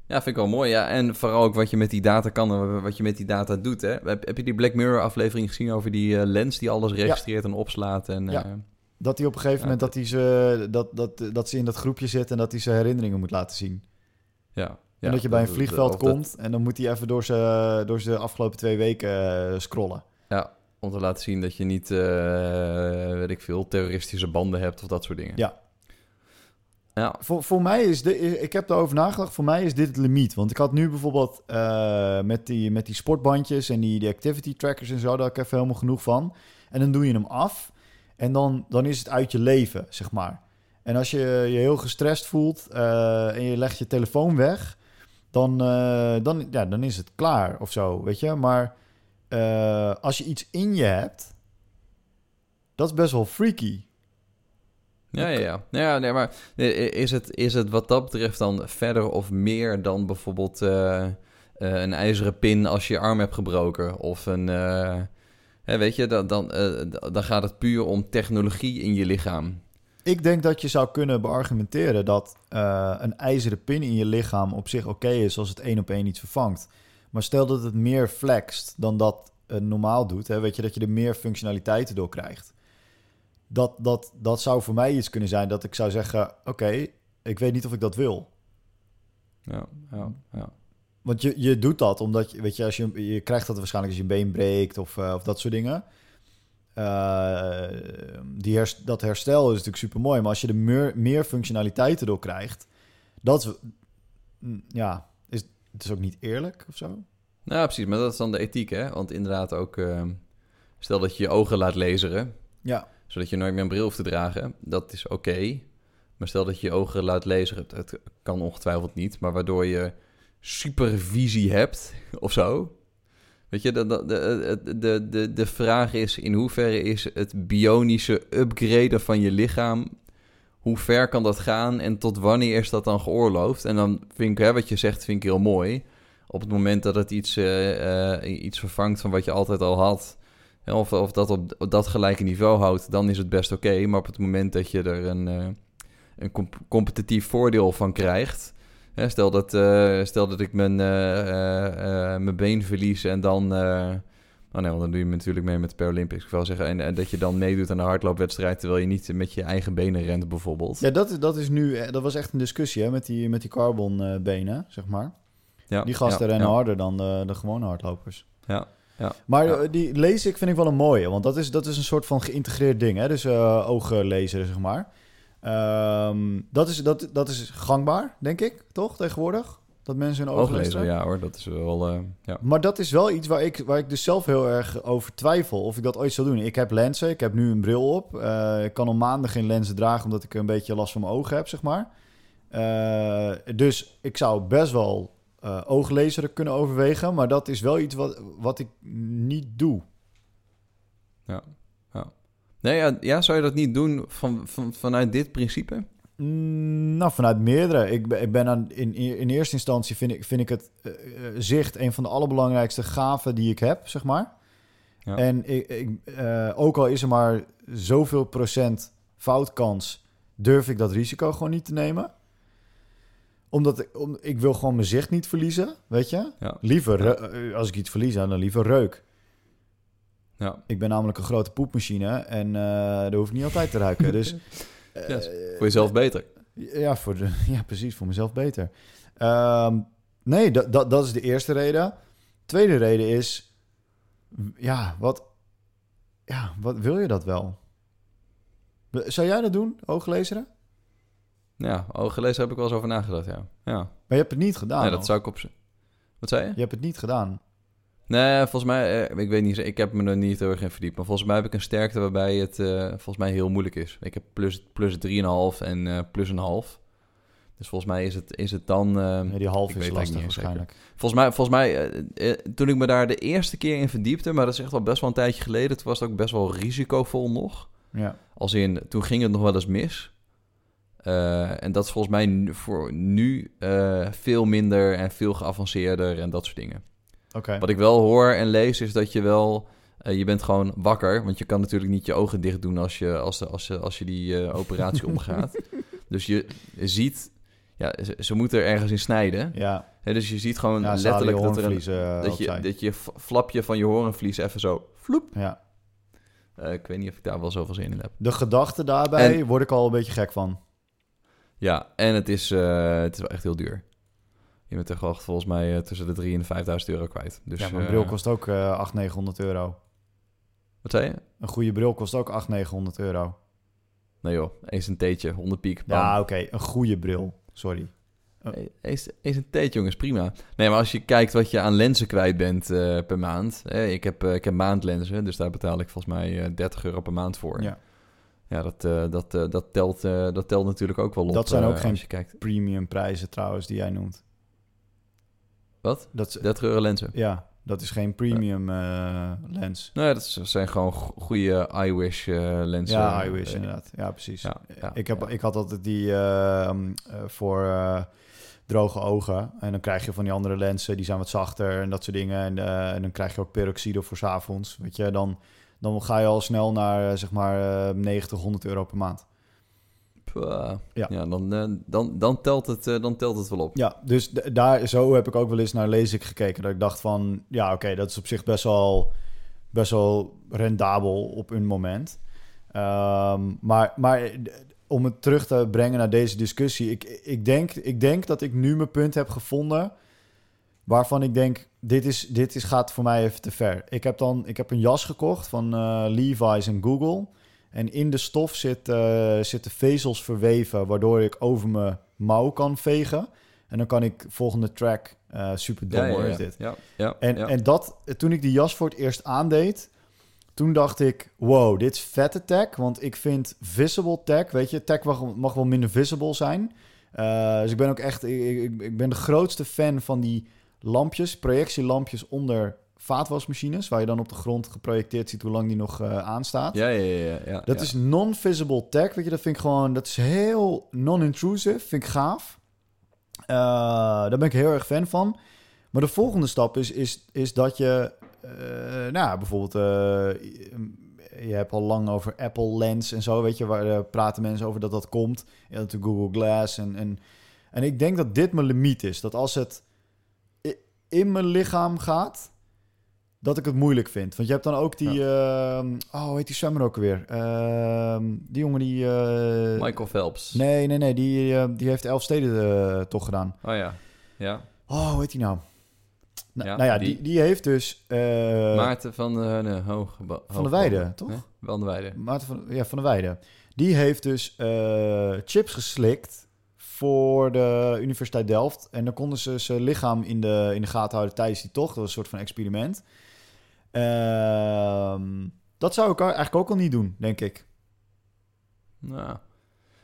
Ja, vind ik wel mooi. Ja, en vooral ook wat je met die data kan en wat je met die data doet. Hè? Heb, heb je die Black Mirror aflevering gezien over die eh, lens die alles registreert en opslaat? En,
Ja. Dat hij op een gegeven moment dat, hij ze, dat, dat, dat ze in dat groepje zit en dat hij zijn herinneringen moet laten zien.
ja,
en dat je bij een vliegveld
dat-
komt en dan moet hij even door zijn door zijn afgelopen twee weken eh, scrollen.
ja, om te laten zien dat je niet, eh, weet ik veel, terroristische banden hebt of dat soort dingen.
Ja.
Ja,
Voor, voor mij is de, ik heb erover nagedacht, voor mij is dit het limiet. Want ik had nu bijvoorbeeld eh, met, die, met die sportbandjes en die, die activity trackers en zo, daar heb ik even helemaal genoeg van. En dan doe je hem af en dan, dan is het uit je leven, zeg maar. En als je je heel gestrest voelt eh, en je legt je telefoon weg, dan, eh, dan, ja, dan is het klaar of zo, weet je. Maar eh, als je iets in je hebt, dat is best wel freaky.
Ja, ja, ja. ja nee, maar is het, is het wat dat betreft dan verder of meer dan bijvoorbeeld een ijzeren pin als je je arm hebt gebroken? Of een, hè, weet je, dan, dan, eh, dan gaat het puur om technologie in je lichaam.
Ik denk dat je zou kunnen beargumenteren dat eh, een ijzeren pin in je lichaam op zich oké is als het één op één iets vervangt. Maar stel dat het meer flext dan dat het normaal doet, hè, weet je, dat je er meer functionaliteiten door krijgt. Dat, dat, dat zou voor mij iets kunnen zijn dat ik zou zeggen: Oké, ik weet niet of ik dat wil.
Ja, ja, ja.
Want je, je doet dat omdat je, weet je, als je, je krijgt dat waarschijnlijk als je een been breekt of, eh, of dat soort dingen. Eh, die herst- dat herstel is natuurlijk super mooi, maar als je er meer, meer functionaliteiten door krijgt, dat mm, ja, is, het is ook niet eerlijk of zo.
Nou, precies, maar dat is dan de ethiek, hè? Want inderdaad ook, eh, stel dat je je ogen laat laseren,
Ja,
zodat je nooit meer een bril hoeft te dragen, dat is oké. Maar stel dat je je ogen laat laseren, het kan ongetwijfeld niet, maar waardoor je supervisie hebt of zo. Weet je, de, de, de, de, de, vraag is in hoeverre is het bionische upgraden van je lichaam, hoe ver kan dat gaan en tot wanneer is dat dan geoorloofd? En dan vind ik, hè, wat je zegt, vind ik heel mooi. Op het moment dat het iets, eh, eh, iets vervangt van wat je altijd al had, hè, of, of dat op, dat gelijke niveau houdt, dan is het best oké. Maar op het moment dat je er een, eh, een comp- competitief voordeel van krijgt. Stel, dat, eh, stel dat ik mijn, eh, eh, mijn been verlies en dan. oh nee, want dan doe je natuurlijk mee met de Paralympics. Ik wil zeggen. En, en dat je dan meedoet aan de hardloopwedstrijd. terwijl je niet met je eigen benen rent, bijvoorbeeld.
ja dat, is- dat is nu, dat was echt een discussie hè, met die, met die carbon benen, zeg maar.
Ja,
Die gasten
ja,
rennen
ja,
harder dan de, de gewone hardlopers.
Ja, ja.
Maar
Ja.
die lees ik vind ik wel een mooie, want dat is, dat is een soort van geïntegreerd ding. Hè? Dus eh ooglezen, zeg maar. Ehm, dat, is, dat, dat is gangbaar, denk ik, toch, tegenwoordig? Dat mensen hun
Ooglezer,
lezen.
ja hoor. Dat is wel. eh, ja.
Maar dat is wel iets waar ik, waar ik dus zelf heel erg over twijfel of ik dat ooit zal doen. Ik heb lenzen, ik heb nu een bril op. Eh, ik kan al maanden geen lenzen dragen omdat ik een beetje last van mijn ogen heb, zeg maar. Eh, dus ik zou best wel eh ooglezeren kunnen overwegen, maar dat is wel iets wat, wat ik niet doe.
Nee, ja, ja, zou je dat niet doen van, van, vanuit dit principe?
Mm, Nou, vanuit meerdere. Ik ben, ik ben aan, in, in eerste instantie vind ik, vind ik het eh, eh, zicht een van de allerbelangrijkste gaven die ik heb, zeg maar.
Ja.
En ik, ik, eh, ook al is er maar zoveel procent foutkans, durf ik dat risico gewoon niet te nemen. Omdat ik, om, ik wil gewoon mijn zicht niet verliezen, weet je.
Ja.
Liever,
Ja.
als ik iets verlies, dan liever reuk.
Ja.
Ik ben namelijk een grote poepmachine en daar hoef ik niet altijd te ruiken. Dus, eh,
Voor jezelf beter.
ja, voor de, ja, precies, voor mezelf beter. Ehm, nee, dat, dat, dat is de eerste reden. Tweede reden is, ja, wat, ja, wat wil je dat wel? Zou jij dat doen, ooglezeren?
Ja, ooggelezen heb ik wel eens over nagedacht, ja. Ja,
Maar je hebt het niet gedaan.
nee, dat zou ik op... Wat zei je?
Je hebt het niet gedaan.
Nee, volgens mij, eh, ik weet niet, ik heb me er niet heel erg in verdiept. Maar volgens mij heb ik een sterkte waarbij het eh, volgens mij heel moeilijk is. Ik heb plus, plus 3,5 en eh, plus een half. Dus volgens mij is het, is het dan...
die half is lastig waarschijnlijk.
Volgens mij, volgens mij toen ik me daar de eerste keer in verdiepte, maar dat is echt wel best wel een tijdje geleden, toen was het ook best wel risicovol nog.
Ja.
Als in, toen ging het nog wel eens mis. En dat is volgens mij nu- voor nu veel minder en veel geavanceerder en dat soort dingen. Wat ik wel hoor en lees is dat je wel... eh, je bent gewoon wakker, want je kan natuurlijk niet je ogen dicht doen als je, als, de- als, je- als je die eh, operatie omgaat. Dus je ziet... Ja, ze, ze moeten er ergens in snijden.
Ja,
dus je ziet gewoon
ja
letterlijk dat er een,
eh,
dat je, dat je flapje van je horenvlies even zo... Vloep.
Ja.
Eh, ik weet niet of ik daar wel zoveel zin in heb.
De gedachte daarbij
En-
word ik al een beetje gek van.
Ja, en het is, eh, het is wel echt heel duur. Je bent er gewoon volgens mij eh, tussen de 3 en de 5000 euro kwijt. Dus,
ja, mijn
eh,
bril kost ook eh 800, 900 euro.
Wat zei je?
Een goede bril kost ook 800, 900 euro.
Nee joh, eens een theetje, 100 piek. bam.
Ja, oké. Een goede bril. Sorry.
Eens, eens een theetje jongens, prima. Nee, maar als je kijkt wat je aan lenzen kwijt bent per maand. Eh, ik, heb, ik heb maandlenzen, dus daar betaal ik volgens mij eh 30 euro per maand voor.
Ja.
Ja, dat, dat, dat, telt, dat telt natuurlijk ook wel op.
Dat zijn ook geen-
kijkt.
Premium prijzen trouwens, die jij noemt.
Wat?
Dat is,
30 euro lenzen.
ja, dat is geen premium eh, lens.
Nee, dat zijn gewoon go- goede iWish eh lenzen.
Ja, iWish
Eh,
inderdaad. Ja, precies.
Ja, ja,
ik, heb,
ja.
ik had altijd die ehm, eh, voor droge ogen. En dan krijg je van die andere lenzen, die zijn wat zachter en dat soort dingen. En, en dan krijg je ook peroxide voor 's avonds. Weet je, dan, dan ga je al snel naar zeg maar eh 90, 100 euro per maand.
Puh,
Ja.
ja, dan, eh, dan, dan, telt het, eh, dan telt het wel op.
Ja, dus daar, zo heb ik ook wel eens naar LASIK gekeken. Dat ik dacht van, ja, oké, dat is op zich best wel, best wel rendabel op een moment. Ehm, maar, maar om het terug te brengen naar deze discussie. Ik, ik, denk, ik denk dat ik nu mijn punt heb gevonden waarvan ik denk, dit, is, dit is, gaat voor mij even te ver. Ik heb dan ik heb een jas gekocht van eh, Levi's en Google. En in de stof zit, eh, zitten vezels verweven, waardoor ik over mijn mouw kan vegen. En dan kan ik volgende track, eh super dom
ja, ja, ja.
is dit.
Ja, ja,
En, en dat, toen ik die jas voor het eerst aandeed, toen dacht ik, wow, dit is vette tech. Want ik vind visible tech, weet je, tech mag, mag wel minder visible zijn. Eh, dus ik ben ook echt, ik, ik, ik ben de grootste fan van die lampjes, projectielampjes onder vaatwasmachines, waar je dan op de grond geprojecteerd ziet hoe lang die nog eh, aanstaat.
ja, ja, ja, ja, ja,
Dat
ja.
is non-visible tech, weet je, dat vind ik gewoon, dat is heel non-intrusive, vind ik gaaf. Eh, daar ben ik heel erg fan van. Maar de volgende stap is, is, is dat je, eh, nou ja, bijvoorbeeld, je hebt al lang over Apple Lens en zo, weet je, waar praten mensen over dat dat komt. Hebt natuurlijk Google Glass en, en, en ik denk dat dit mijn limiet is. Dat als het in mijn lichaam gaat, dat ik het moeilijk vind. Want je hebt dan ook die, ehm, oh, heet die zwemmer ook weer? Ehm, die jongen die... eh,
Michael Phelps.
Nee, nee, nee, die, eh, die heeft elf steden eh, toch gedaan.
Oh ja. Ja.
Oh, hoe heet die nou? Nou
Ja,
nou ja,
die-
die, die heeft dus...
Maarten van de, Hoog,
van de Weide, toch?
Van de Weide.
Maarten van, ja, van de Weide. Die heeft dus chips geslikt voor de Universiteit Delft. En dan konden ze zijn lichaam in de, in de gaten houden tijdens die tocht. Dat was een soort van experiment. Ehm, dat zou ik eigenlijk ook al niet doen, denk ik.
Nou,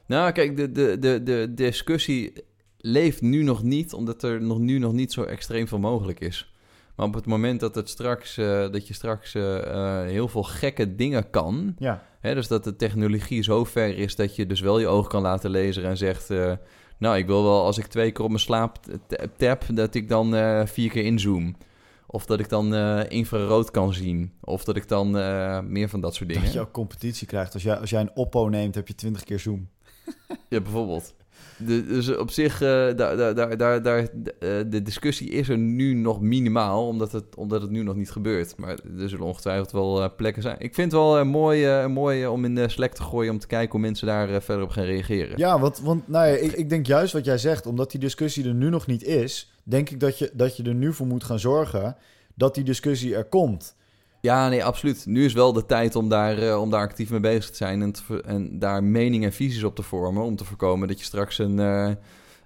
nou kijk, de, de, de, de discussie leeft nu nog niet, omdat er nog, nu nog niet zo extreem veel mogelijk is. Maar op het moment dat, het straks, eh, dat je straks eh, eh, heel veel gekke dingen kan...
Ja,
Hè, dus dat de technologie zo ver is dat je dus wel je oog kan laten lezen en zegt... nou, ik wil wel als ik twee keer op mijn slaap tap, dat ik dan vier keer inzoom. Of dat ik dan eh, infrarood kan zien. Of dat ik dan eh, meer van dat soort dingen.
dat je ook competitie krijgt. Als jij, als jij een Oppo neemt, heb je 20 keer zoom.
Ja, bijvoorbeeld. De, dus op zich, eh, daar, daar, daar, daar, de discussie is er nu nog minimaal, omdat het, omdat het nu nog niet gebeurt. Maar er zullen ongetwijfeld wel plekken zijn. Ik vind het wel mooi, mooi om in de Slack te gooien om te kijken hoe mensen daar verder op gaan reageren.
Ja, want, want nou ja, ik, ik denk juist wat jij zegt, omdat die discussie er nu nog niet is, denk ik dat je, dat je er nu voor moet gaan zorgen dat die discussie er komt.
Ja, nee, absoluut. Nu is wel de tijd om daar, eh, om daar actief mee bezig te zijn en, te en daar mening en visies op te vormen. Om te voorkomen dat je straks een, eh,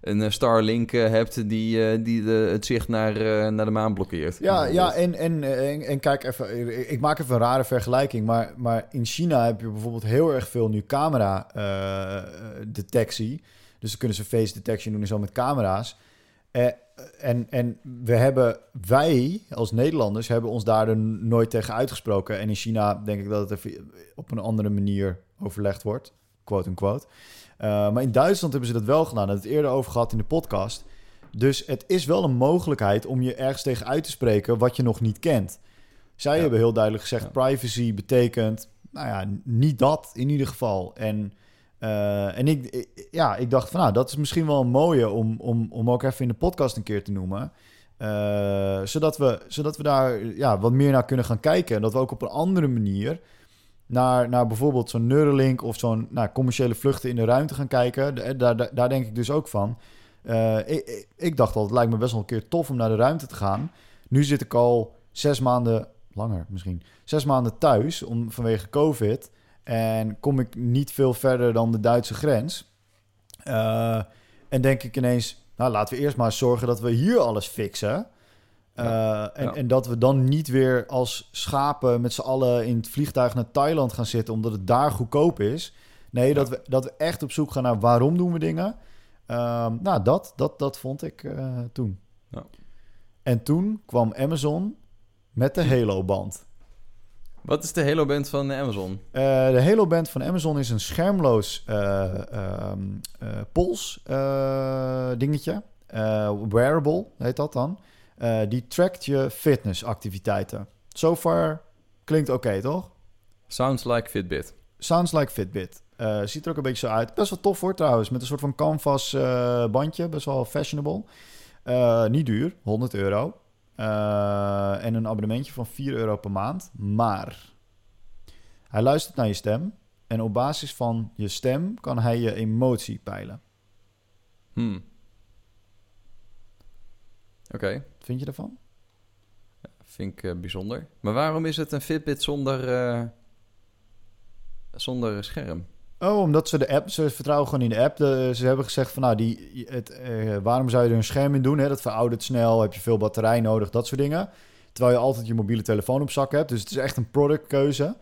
een eh, Starlink hebt die, die de, het zicht naar, naar de maan blokkeert.
Ja, ja en, en, en kijk even, ik maak even een rare vergelijking, maar, maar in China heb je bijvoorbeeld heel erg veel nu camera-detectie. dus dan kunnen ze face detection doen en zo met camera's. Eh, en, en we hebben, wij als Nederlanders, hebben ons daar nooit tegen uitgesproken. En in China denk ik dat het op een andere manier overlegd wordt, quote-unquote. Eh, maar in Duitsland hebben ze dat wel gedaan. We het eerder over gehad in de podcast. Dus het is wel een mogelijkheid om je ergens tegen uit te spreken wat je nog niet kent. Zij
Ja.
hebben heel duidelijk gezegd:
Ja.
privacy betekent, nou ja, niet dat in ieder geval. En, eh, en ik, ja, ik dacht van, nou, dat is misschien wel een mooie om, om, om ook even in de podcast een keer te noemen. Eh, zodat, we, zodat we daar ja, wat meer naar kunnen gaan kijken. En dat we ook op een andere manier naar, naar bijvoorbeeld zo'n Neuralink of zo'n nou, commerciële vluchten in de ruimte gaan kijken. Da- Daar, daar, denk ik dus ook van. Eh, ik, ik- ik dacht al, het lijkt me best wel een keer tof om naar de ruimte te gaan. Nu zit ik al zes maanden, langer misschien, zes maanden thuis om, vanwege COVID. En kom ik niet veel verder dan de Duitse grens. Eh, en denk ik ineens, nou laten we eerst maar zorgen dat we hier alles fixen. Eh, en,
ja.
en dat we dan niet weer als schapen met z'n allen in het vliegtuig naar Thailand gaan zitten, omdat het daar goedkoop is. Nee, dat, we, dat we echt op zoek gaan naar waarom doen we dingen. Ehm, nou, dat, dat, dat vond ik eh, toen.
Ja.
En toen kwam Amazon met de Halo-band.
Wat is de Halo-band van Amazon?
Eh, de Halo-band van Amazon is een schermloos eh, pols dingetje. Wearable heet dat dan. Die trackt je fitnessactiviteiten. So far klinkt oké, toch?
Sounds like Fitbit.
Sounds like Fitbit. Ziet er ook een beetje zo uit. Best wel tof hoor trouwens. Met een soort van canvas bandje. Best wel fashionable. Niet duur. 100 euro. Eh, en een abonnementje van 4 euro per maand. Maar hij luistert naar je stem. En op basis van je stem kan hij je emotie peilen.
Hmm. Oké,
Wat vind je daarvan?
vind ik eh, bijzonder. Maar waarom is het een Fitbit zonder, eh, zonder scherm?
Oh, omdat ze de app, ze vertrouwen gewoon in de app. De, ze hebben gezegd van nou, die, het, eh, waarom zou je er een scherm in doen? Hè? Dat veroudert snel, heb je veel batterij nodig, dat soort dingen. Terwijl je altijd je mobiele telefoon op zak hebt. Dus het is echt een productkeuze.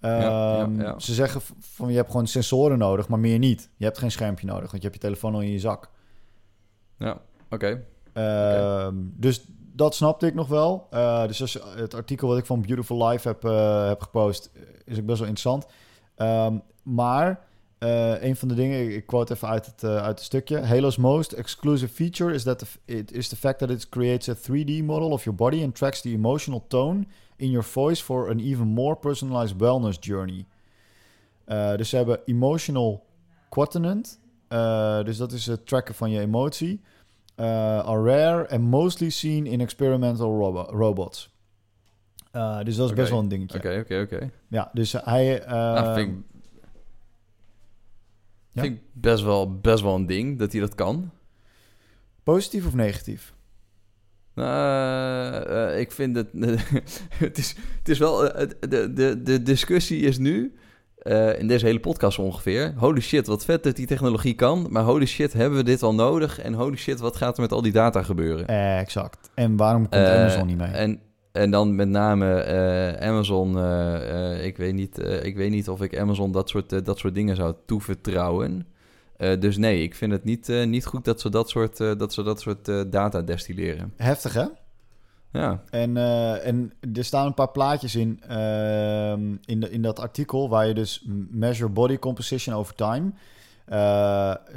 Ja, ja, ja.
Ze zeggen van je hebt gewoon sensoren nodig, maar meer niet. Je hebt geen schermpje nodig, want je hebt je telefoon al in je zak.
Ja, oké.
Ehm, Dus dat snapte ik nog wel. Eh, dus als het artikel wat ik van Beautiful Life heb, eh, heb gepost, is ook best wel interessant. Ehm, maar eh, een van de dingen, ik quote even uit het, eh, uit het stukje. Halo's most exclusive feature is that the, is the fact that it creates a 3D model of your body and tracks the emotional tone in your voice for an even more personalized wellness journey. Eh, dus ze hebben emotional. Eh, dus dat is het tracken van je emotie. Are rare and mostly seen in experimental robo- robots. Uh, dus dat is best wel een dingetje.
Oké, oké, oké.
Ja, dus hij... uh,
Nou, vind ik,
ja?
vind ik best wel, best wel een ding dat hij dat kan.
Positief of negatief?
Nou, eh, ik vind het... het, is, het is wel... eh, de, de, de discussie is nu... eh, in deze hele podcast ongeveer. Holy shit, wat vet dat die technologie kan. Maar holy shit, hebben we dit al nodig? En holy shit, wat gaat er met al die data gebeuren?
Eh, exact. En waarom komt
Eh,
Amazon niet mee?
En, en dan met name eh, Amazon. eh, eh, ik, weet niet, ik weet niet of ik Amazon dat soort, dat soort dingen zou toevertrouwen. Dus nee, ik vind het niet, niet goed dat ze dat soort, dat ze dat soort data destilleren.
Heftig, hè?
Ja,
En, en er staan een paar plaatjes in, ehm, in, de, in dat artikel... waar je dus measure body composition over time...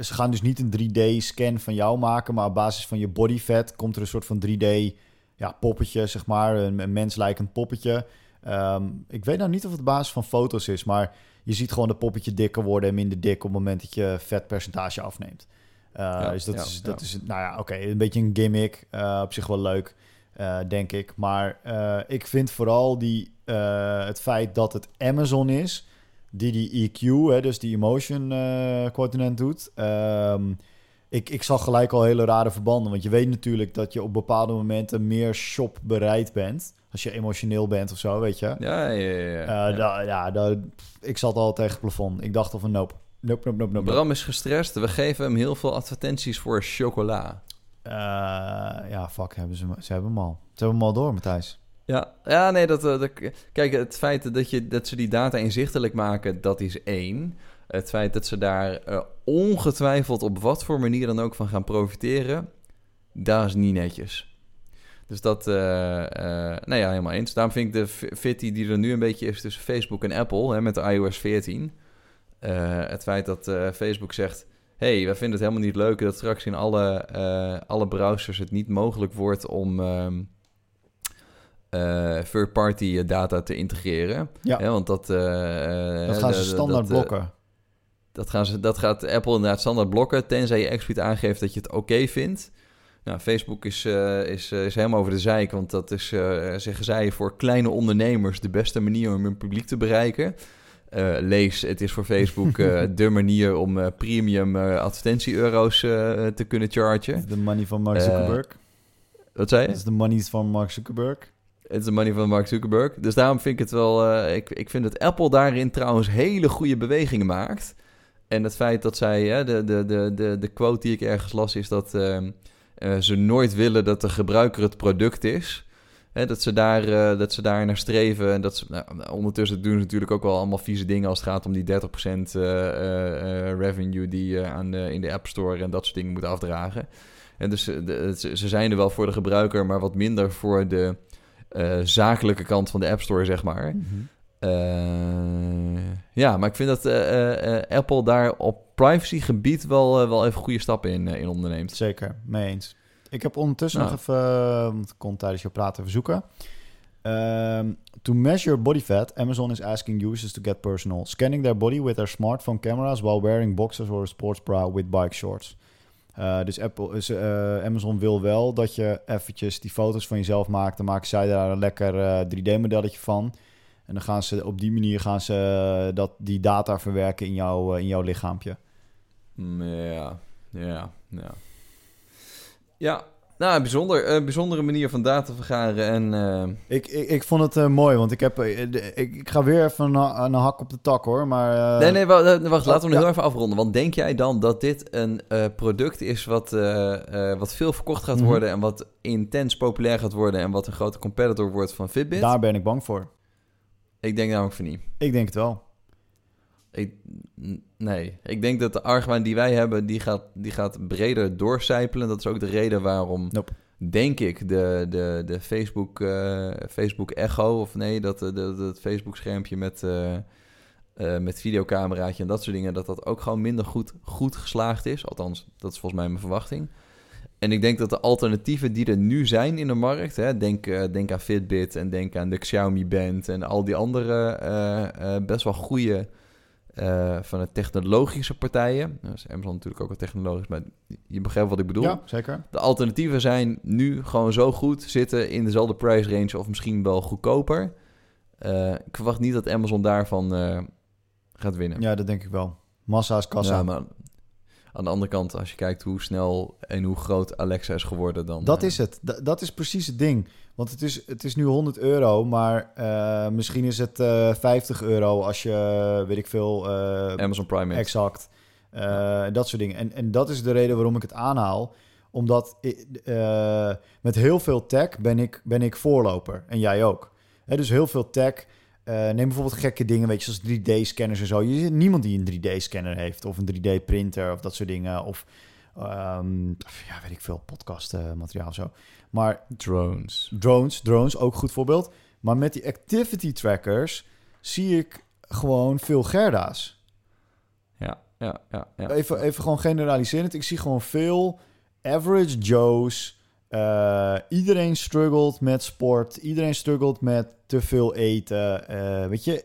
Ze gaan dus niet een 3D-scan van jou maken... maar op basis van je body fat komt er een soort van 3D... Ja, poppetje, zeg maar, een, een menslijkend poppetje. Ehm, ik weet nou niet of het op basis van foto's is... maar je ziet gewoon dat poppetje dikker worden en minder dik... op het moment dat je vetpercentage afneemt. Uh,
Ja,
dus dat,
ja,
is, dat
ja.
is, nou ja, oké, een beetje een gimmick. Uh, op zich wel leuk, uh, denk ik. Maar ik vind vooral die, het feit dat het Amazon is... die die EQ, hè, dus die emotion quotient doet... Um, ik, ik zag gelijk al hele rare verbanden. Want je weet natuurlijk dat je op bepaalde momenten meer shop bereid bent. Als je emotioneel bent of zo, weet je.
Ja, ja, ja. ja.
Eh, da- ja, da- ik zat al tegen het plafond. Ik dacht al van nope. Nope, nope, nope, nope.
Bram is gestrest. We geven hem heel veel advertenties voor chocola.
Eh, ja, fuck, hebben ze, ze hebben hem al. Ze hebben hem al door, Matthijs.
Ja, ja nee, dat, eh, dat, kijk, het feit dat, je, dat ze die data inzichtelijk maken, dat is één. Het feit dat ze daar eh, ongetwijfeld op wat voor manier dan ook van gaan profiteren, dat is niet netjes. Dus dat, eh nou ja, helemaal eens. Daarom vind ik de fitty die er nu een beetje is tussen Facebook en Apple, hè, met de iOS 14. eh, het feit dat Facebook zegt, hey, wij vinden het helemaal niet leuk dat straks in alle, alle browsers het niet mogelijk wordt om... ehm, eh, third-party data te integreren.
Ja.
Hè, want dat... eh,
Dat gaan ze standaard
dat,
blokken.
Dat, gaan ze, dat gaat Apple inderdaad standaard blokken, tenzij je expliciet aangeeft dat je het oké vindt. Nou, Facebook is, eh, is, eh, is helemaal over de zeik, want dat is, eh, zeggen zij, voor kleine ondernemers de beste manier om hun publiek te bereiken. Lees, het is voor Facebook de manier om premium advertentie-euro's te kunnen chargen.
De money van Mark Zuckerberg.
Wat zei je?
Dat is de money van Mark Zuckerberg.
Het is de money van Mark Zuckerberg. Dus daarom vind ik het wel... ik, ik vind dat Apple daarin trouwens hele goede bewegingen maakt. En het feit dat zij... Hè, de, de, de, de, de quote die ik ergens las is dat... ehm, eh, ze nooit willen dat de gebruiker het product is. Hè, dat, ze daar, eh, dat ze daar naar streven. En dat ze, nou, ondertussen doen ze natuurlijk ook wel allemaal vieze dingen... als het gaat om die 30% eh, revenue die je aan de, in de App Store... en dat soort dingen moet afdragen. En dus de- ze, zijn er wel voor de gebruiker... maar wat minder voor de zakelijke kant van de App Store, zeg maar. Eh, ja, maar ik vind dat eh, eh, eh, Apple daar op privacygebied wel, eh, wel even goede stappen in, eh, in onderneemt.
Zeker, mee eens. Ik heb ondertussen
Nou.
nog even, eh, want ik kon tijdens je praten even zoeken. Ehm, to measure body fat, Amazon is asking users to get personal, scanning their body with their smartphone cameras while wearing boxers or a sports bra with bike shorts. Eh, dus Apple, eh, Amazon wil wel dat je eventjes die foto's van jezelf maakt. Dan maken zij daar een lekker eh, 3D-modelletje van. En dan gaan ze op die manier gaan ze eh, dat, die data verwerken in, jouw eh, in jouw lichaampje.
Mm, Ja, ja, ja. Ja, nou, bijzonder, eh, bijzondere manier van data vergaren en... eh,
Ik, ik, ik vond het mooi, want ik, heb, ik, ik ga weer even een, ha- een hak op de tak hoor. Maar,
nee, nee, wa- eh, wacht, laten we nog
ja.
heel even afronden. Want denk jij dan dat dit een product is wat, wat veel verkocht gaat
Mhm.
worden... en wat intens populair gaat worden... en wat een grote competitor wordt van Fitbit?
daar ben ik bang voor.
Ik denk namelijk van niet.
Ik denk het wel.
Ik, nee, ik denk dat de argwaan die wij hebben, die gaat, die gaat breder doorcijpelen. Dat is ook de reden waarom,
Nope.
denk ik, de, de, de Facebook, eh, Facebook Echo, of nee, dat, dat, dat het Facebook schermpje met, eh, eh, met videocameraatje en dat soort dingen, dat dat ook gewoon minder goed, goed geslaagd is. Althans, dat is volgens mij mijn verwachting. En ik denk dat de alternatieven die er nu zijn in de markt, hè, denk, eh, denk aan Fitbit en denk aan de Xiaomi Band en al die andere eh, eh, best wel goede van de technologische partijen. Nou, is Amazon natuurlijk ook wel technologisch, maar je begrijpt wat ik bedoel.
Ja, zeker.
De alternatieven zijn nu gewoon zo goed, zitten in dezelfde price range of misschien wel goedkoper. Ik verwacht niet dat Amazon daarvan gaat winnen.
Ja, dat denk ik wel. Massa is kassa.
Ja, maar aan de andere kant, als je kijkt hoe snel en hoe groot Alexa is geworden, dan...
dat
eh,
is het. Da- dat is precies het ding. Want het is, het is nu 100 euro, maar eh, misschien is het eh 50 euro als je, weet ik veel, eh,
Amazon Prime.
Exact. Eh, Dat soort dingen. En, en dat is de reden waarom ik het aanhaal. Omdat eh, met heel veel tech ben ik, ben ik voorloper. En jij ook. Dus heel veel tech. Eh, neem bijvoorbeeld gekke dingen, weet je, zoals 3D-scanners en zo. Je ziet niemand die een 3D-scanner heeft. Of een 3D-printer of dat soort dingen. Of, ehm, ja, weet ik veel, podcastmateriaal of zo. Maar
Drones.
drones, drones, ook goed voorbeeld. Maar met die activity trackers zie ik gewoon veel Gerda's.
Ja, ja, ja. ja.
Even, even gewoon generaliserend. Ik zie gewoon veel average Joe's. Eh, iedereen struggelt met sport. Iedereen struggelt met te veel eten. Eh, weet je,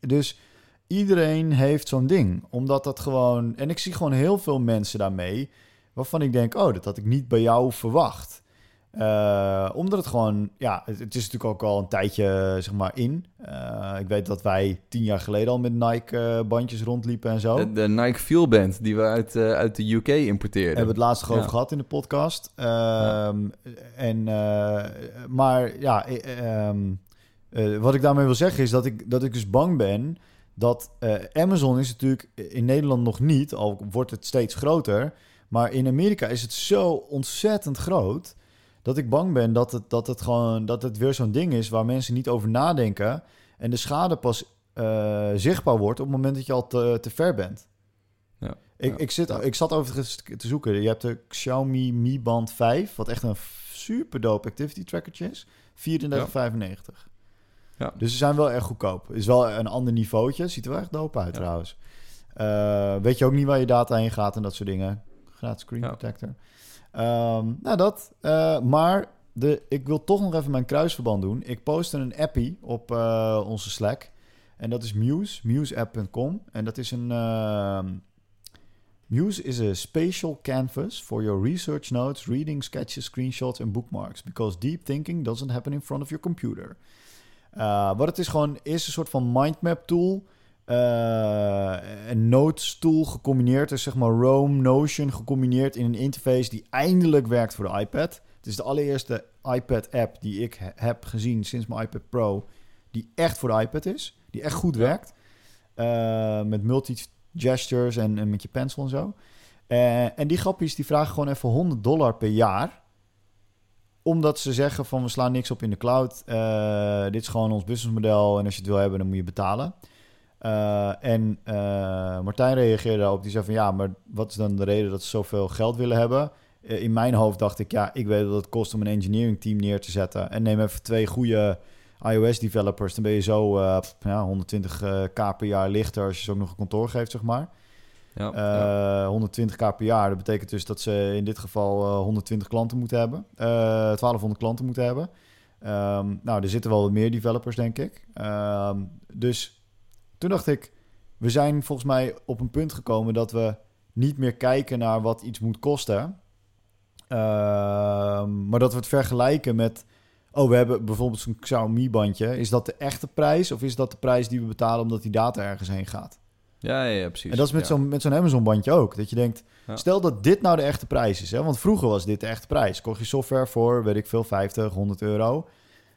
dus iedereen heeft zo'n ding. Omdat dat gewoon... En ik zie gewoon heel veel mensen daarmee... waarvan ik denk, oh, dat had ik niet bij jou verwacht. Eh, omdat het gewoon, ja, het, het is natuurlijk ook al een tijdje, zeg maar, in. Eh, ik weet dat wij tien jaar geleden al met Nike-bandjes rondliepen en zo.
De, de Nike Feel Band die we uit, eh, uit de UK importeerden.
Hebben we het laatst nog over gehad in de podcast. Ehm, en, eh, maar ja, eh, ehm, eh, wat ik daarmee wil zeggen is dat ik, dat ik dus bang ben dat eh, Amazon is natuurlijk in Nederland nog niet, al wordt het steeds groter. Maar in Amerika is het zo ontzettend groot dat ik bang ben dat het, dat het gewoon dat het weer zo'n ding is waar mensen niet over nadenken en de schade pas eh, zichtbaar wordt op het moment dat je al te, te ver bent.
Ja.
Ik,
Ja.
ik, zit, ik zat overigens te zoeken. Je hebt de Xiaomi Mi Band 5, wat echt een super dope activity trackertje is. 34,95.
Ja.
Dus ze zijn wel erg goedkoop. Is wel een ander niveautje. Ziet er wel echt dope uit trouwens. Eh, weet je ook niet waar je data heen gaat en dat soort dingen. Gratis screen protector. Ehm, nou, dat. Eh, maar de, ik wil toch nog even mijn kruisverband doen. Ik postte een appie op eh, onze Slack. En dat is Muse, museapp.com. En dat is een... ehm, Muse is a spatial canvas for your research notes, reading, sketches, screenshots en bookmarks. Because deep thinking doesn't happen in front of your computer. Uh, wat het is gewoon, is een soort van mindmap tool. Eh, een notes tool gecombineerd. Dus zeg maar Roam, Notion gecombineerd in een interface die eindelijk werkt voor de iPad. Het is de allereerste iPad app die ik he- heb gezien sinds mijn iPad Pro. Die echt voor de iPad is. Die echt goed werkt. Eh, met multi-gestures en, en met je pencil en zo. Eh, en die grappies die vragen gewoon even 100 dollar per jaar. Omdat ze zeggen van we slaan niks op in de cloud. Dit is gewoon ons businessmodel. En als je het wil hebben, dan moet je betalen. Eh, en eh, Martijn reageerde daarop. Die zei van ja, maar wat is dan de reden dat ze zoveel geld willen hebben? Eh, in mijn hoofd dacht ik, ja, ik weet wat het kost om een engineering team neer te zetten. En neem even twee goede iOS-developers. Dan ben je zo ja, 120k per jaar lichter als je ze ook nog een kantoor geeft, zeg maar.
Ja,
Eh,
ja.
120k per jaar. Dat betekent dus dat ze in dit geval eh, 120 klanten moeten hebben. Eh 1200 klanten moeten hebben. Ehm, nou, er zitten wel wat meer developers, denk ik. Ehm, dus toen dacht ik, we zijn volgens mij op een punt gekomen dat we niet meer kijken naar wat iets moet kosten. Ehm, maar dat we het vergelijken met. Oh, we hebben bijvoorbeeld zo'n Xiaomi-bandje. Is dat de echte prijs? Of is dat de prijs die we betalen omdat die data ergens heen gaat?
ja, ja, ja, precies.
En dat is met
Ja.
zo'n met zo'n Amazon-bandje ook. Dat je denkt,
Ja.
stel dat dit nou de echte prijs is. Hè? Want vroeger was dit de echte prijs. Kocht je software voor, weet ik veel, 50, 100 euro.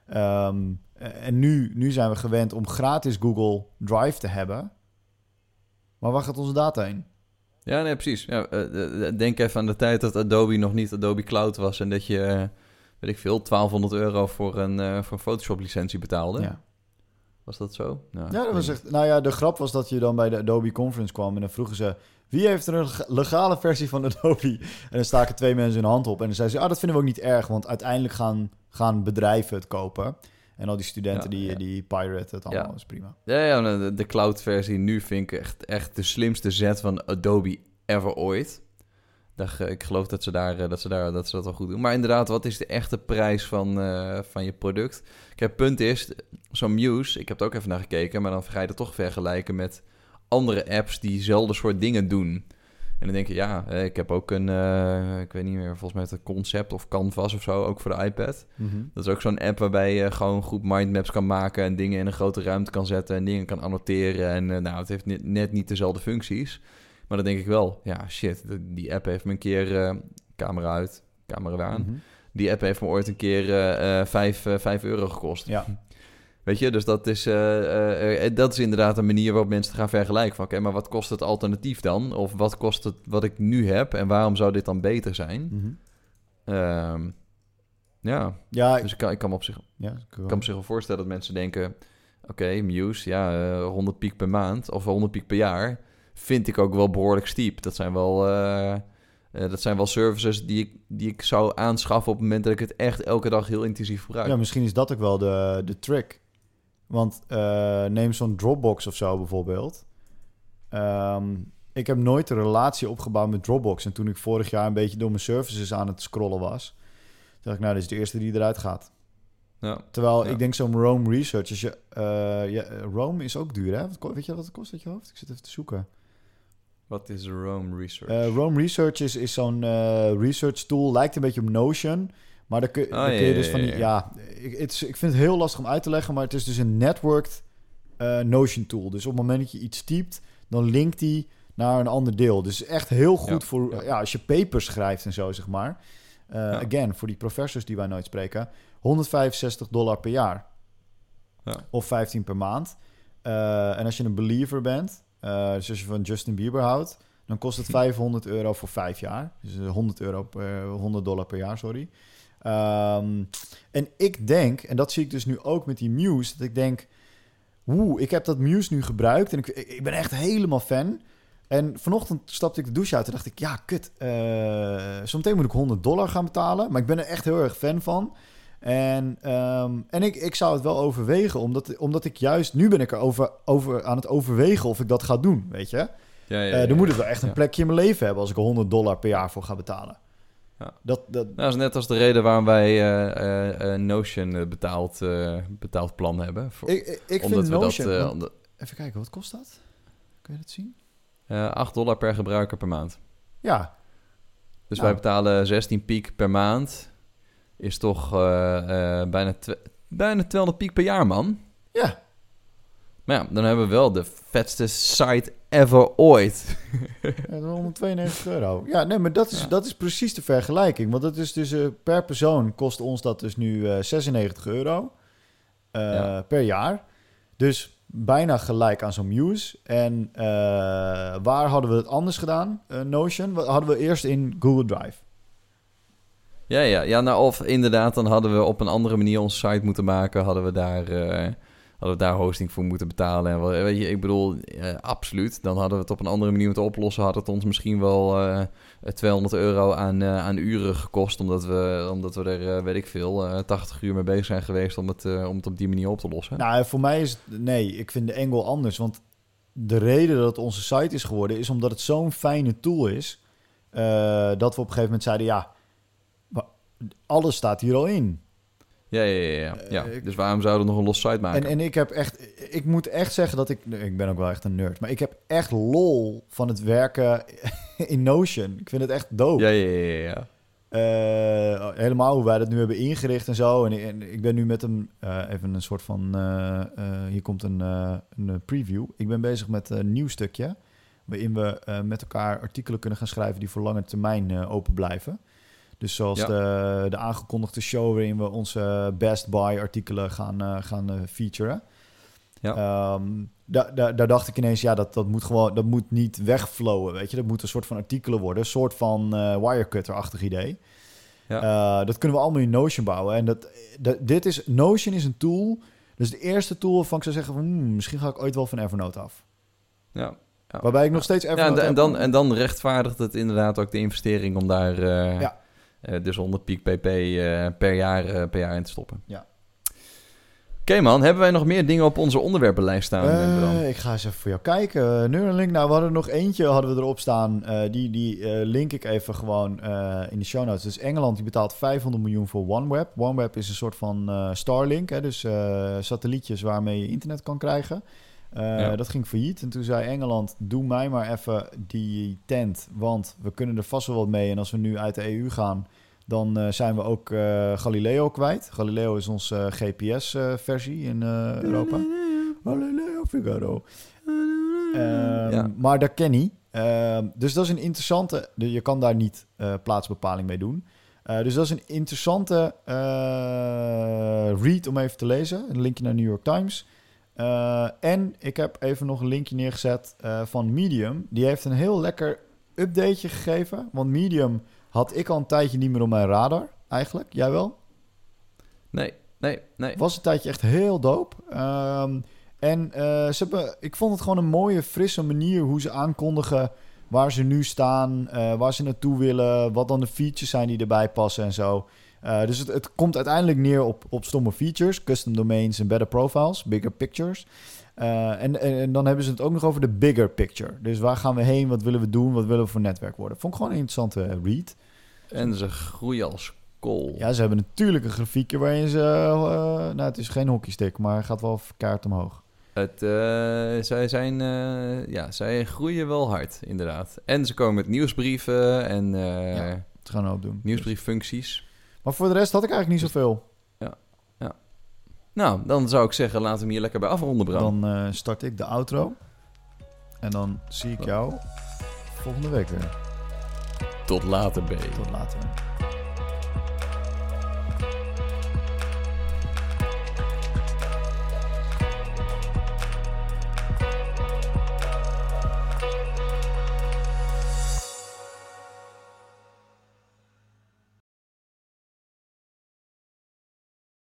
Ehm, en nu, nu zijn we gewend om gratis Google Drive te hebben. Maar waar gaat onze data heen?
Ja, nee, precies. Ja, eh, denk even aan de tijd dat Adobe nog niet Adobe Cloud was... en dat je, eh, weet ik veel, 1200 euro voor een, eh, voor een Photoshop-licentie betaalde.
Ja.
Was dat zo?
Ja, dat was echt. Nou ja, de grap was dat je dan bij de Adobe Conference kwam en dan vroegen ze: wie heeft er een leg- legale versie van Adobe? En dan staken twee mensen hun hand op en dan zeiden ze: ah, dat vinden we ook niet erg, want uiteindelijk gaan, gaan bedrijven het kopen. En al die studenten
Ja,
die,
ja.
die pirate het allemaal,
Ja.
is prima.
Ja, ja de, de cloud-versie nu vind ik echt, echt de slimste zet van Adobe ever ooit. Dat, ik geloof dat ze, daar, eh, dat, ze daar, dat ze dat wel goed doen. Maar inderdaad, wat is de echte prijs van, eh, van je product? Kijk, punt is, zo'n Muse, ik heb er ook even naar gekeken... maar dan ga je het toch vergelijken met andere apps die zelfde soort dingen doen. En dan denk je, ja, ik heb ook een, eh, ik weet niet meer, volgens mij het concept of Canvas of zo, ook voor de iPad. Dat is ook zo'n app waarbij je gewoon goed mindmaps kan maken en dingen in een grote ruimte kan zetten en dingen kan annoteren. En eh, nou, het heeft net, net niet dezelfde functies. Maar dan denk ik wel, ja, shit, die app heeft me een keer eh, camera uit, camera aan.
Mhm.
Die app heeft me ooit een keer eh, eh, vijf, eh, vijf euro gekost.
Ja.
Weet je, dus dat is, eh, eh, eh, dat is inderdaad een manier waarop mensen gaan vergelijken. Van oké, maar wat kost het alternatief dan? Of wat kost het wat ik nu heb en waarom zou dit dan beter zijn?
Mhm.
Ehm, ja,
Ja,
dus ik kan, ik kan me op zich
ja,
kan me zich wel voorstellen dat mensen denken... Oké, Muse, ja, eh, 100 piek per maand of 100 piek per jaar... vind ik ook wel behoorlijk steep. Dat zijn wel, dat zijn wel services die ik, die ik zou aanschaffen... op het moment dat ik het echt elke dag heel intensief gebruik.
ja, misschien is dat ook wel de, de trick. Want eh, neem zo'n Dropbox of zo bijvoorbeeld. Ehm, ik heb nooit een relatie opgebouwd met Dropbox. En toen ik vorig jaar een beetje door mijn services aan het scrollen was... dacht ik, nou, dit is de eerste die eruit gaat.
Ja.
Terwijl
Ja.
ik denk zo'n Rome Research... Als je, eh, ja, Rome is ook duur, hè? Wat Weet je wat het kost uit je hoofd? Ik zit even te zoeken.
Wat is Rome Research?
Eh, Rome Research is, is zo'n research tool. Lijkt een beetje op Notion. Maar dan kun,
Oh,
dan kun
ja,
je
ja,
dus van die...
ja,
ik, het is, ik vind het heel lastig om uit te leggen, maar het is dus een networked eh, Notion tool. Dus op het moment dat je iets typt, dan linkt die naar een ander deel. Dus echt heel goed
Ja,
voor...
ja.
Ja. als je papers schrijft en zo, zeg maar. Eh,
Ja.
Again, voor die professors die wij nooit spreken. 165 dollar per jaar.
Ja.
Of 15 per maand. Eh, en als je een believer bent, eh, dus als je van Justin Bieber houdt, dan kost het 500 euro voor vijf jaar. Dus eh, 100, euro per, 100 dollar per jaar, sorry. Ehm, en ik denk, en dat zie ik dus nu ook met die Muse, dat ik denk, woe, ik heb dat Muse nu gebruikt en ik, ik ben echt helemaal fan. En vanochtend stapte ik de douche uit en dacht ik, ja, kut, eh zometeen moet ik 100 dollar gaan betalen. Maar ik ben er echt heel erg fan van. En, ehm, en ik, ik zou het wel overwegen, omdat, omdat ik juist, nu ben ik er over, over aan het overwegen of ik dat ga doen, weet je.
Ja, ja,
Eh, dan moet het wel echt een plekje in mijn leven hebben als ik er 100 dollar per jaar voor ga betalen.
Ja.
Dat, dat,
Nou, dat is net als de reden waarom wij eh, eh, eh, Notion betaald, betaald plan hebben. Voor,
ik ik,
omdat
vind
we
Notion...
dat... omdat-
even kijken, wat kost dat? Kun je dat zien?
eh, 8 dollar per gebruiker per maand.
Ja,
Dus
Nou.
wij betalen 16 piek per maand. Is toch bijna, bijna 200 piek per jaar, man.
ja.
Maar ja, dan hebben we wel de vetste site ever ooit.
Ja, dat is 192 euro. Ja, nee, maar dat is,
Ja.
dat is precies de vergelijking. Want dat is dus eh, per persoon kost ons dat dus nu eh 96 euro eh,
Ja.
per jaar. Dus bijna gelijk aan zo'n Muse. En eh, waar hadden we het anders gedaan? Eh, Notion Wat hadden we eerst in Google Drive.
Ja, ja, ja, nou of inderdaad, dan hadden we op een andere manier onze site moeten maken. Hadden we daar, eh, hadden we daar hosting voor moeten betalen. En wel, weet je, ik bedoel, eh, absoluut. Dan hadden we het op een andere manier moeten oplossen. Had het ons misschien wel eh 200 euro aan, eh, aan uren gekost. Omdat we, omdat we er, eh, weet ik veel, eh 80 uur mee bezig zijn geweest om het, eh, om het op die manier op te lossen.
Nou, voor mij is het... Nee, ik vind de angle anders. Want de reden dat het onze site is geworden... is omdat het zo'n fijne tool is... eh, dat we op een gegeven moment zeiden... ja, alles staat hier al in.
Ja, ja, ja. ja, ja.
Eh,
Dus waarom zouden we nog een los site maken?
En, en ik heb echt... Ik moet echt zeggen dat ik... Ik ben ook wel echt een nerd. Maar ik heb echt lol van het werken in Notion. Ik vind het echt dope.
Ja, ja, ja, ja.
Eh, helemaal hoe wij dat nu hebben ingericht en zo. En, en ik ben nu met een... eh, even een soort van... hier komt een, een preview. Ik ben bezig met een nieuw stukje... waarin we met elkaar artikelen kunnen gaan schrijven... die voor lange termijn open blijven. Dus zoals
Ja.
de, de aangekondigde show... waarin we onze Best Buy artikelen gaan, eh, gaan eh, featuren.
Ja.
Ehm, da- da- daar dacht ik ineens, ja, dat, dat moet gewoon, dat moet niet wegflowen, weet je. Dat moet een soort van artikelen worden, een soort van eh wirecutter-achtig idee.
Ja.
Dat kunnen we allemaal in Notion bouwen. En dat, dat, dit is, Notion is een tool, dus de eerste tool waarvan ik zou zeggen van, hmm, misschien ga ik ooit wel van Evernote af.
ja. Ja.
Waarbij ik nog steeds
Ja, en,
Evernote
en,
heb.
dan, en dan rechtvaardigt het inderdaad ook de investering om daar
Ja.
Eh, dus 100 piek pp eh, per, jaar, eh, per jaar in te stoppen.
Ja.
Oké man, hebben wij nog meer dingen op onze onderwerpenlijst staan?
Ik ga eens even voor jou kijken. Uh, Neuralink, nou, we hadden nog eentje hadden we erop staan. Die die link ik even gewoon in de show notes. Dus Engeland die betaalt 500 miljoen voor OneWeb. OneWeb is een soort van Starlink, hè, dus satellietjes waarmee je internet kan krijgen.
Ja.
Dat ging failliet. En toen zei Engeland, doe mij maar even die tent, want we kunnen er vast wel wat mee. En als we nu uit de EU gaan, dan eh, zijn we ook eh, Galileo kwijt. Galileo is onze GPS-versie in eh, Europa. Galileo Figaro. Ehm,
Ja.
Maar dat ken niet. Ehm, dus dat is een interessante... Je kan daar niet eh, plaatsbepaling mee doen. Eh, dus dat is een interessante eh, read om even te lezen. Een linkje naar New York Times. Eh, en ik heb even nog een linkje neergezet eh, van Medium. Die heeft een heel lekker updateje gegeven. Want Medium had ik al een tijdje niet meer op mijn radar, eigenlijk. Jij wel?
Nee, nee, nee.
was een tijdje echt heel dope. Ehm, en eh, ze hebben, ik vond het gewoon een mooie, frisse manier hoe ze aankondigen waar ze nu staan, eh, waar ze naartoe willen, wat dan de features zijn die erbij passen en zo. Eh, dus het, het komt uiteindelijk neer op, op stomme features, custom domains en better profiles, bigger pictures. Eh, en, en, dan hebben ze het ook nog over de bigger picture. Dus waar gaan we heen, wat willen we doen, wat willen we voor netwerk worden. Vond ik gewoon een interessante read.
En ze groeien als kool.
Ja, ze hebben natuurlijk een grafiekje waarin ze... eh, nou, het is geen hockeystick, maar gaat wel kaart omhoog.
Het, eh, zij, zijn, ja, zij groeien wel hard, inderdaad. En ze komen met nieuwsbrieven en
Ja. Het gaan we ook doen.
nieuwsbrieffuncties.
Maar voor de rest had ik eigenlijk niet zoveel.
Nou, dan zou ik zeggen, laten we hem hier lekker bij afronden, Bram.
Dan eh, start ik de outro. En dan zie ik jou volgende week weer.
Tot later, B.
Tot later.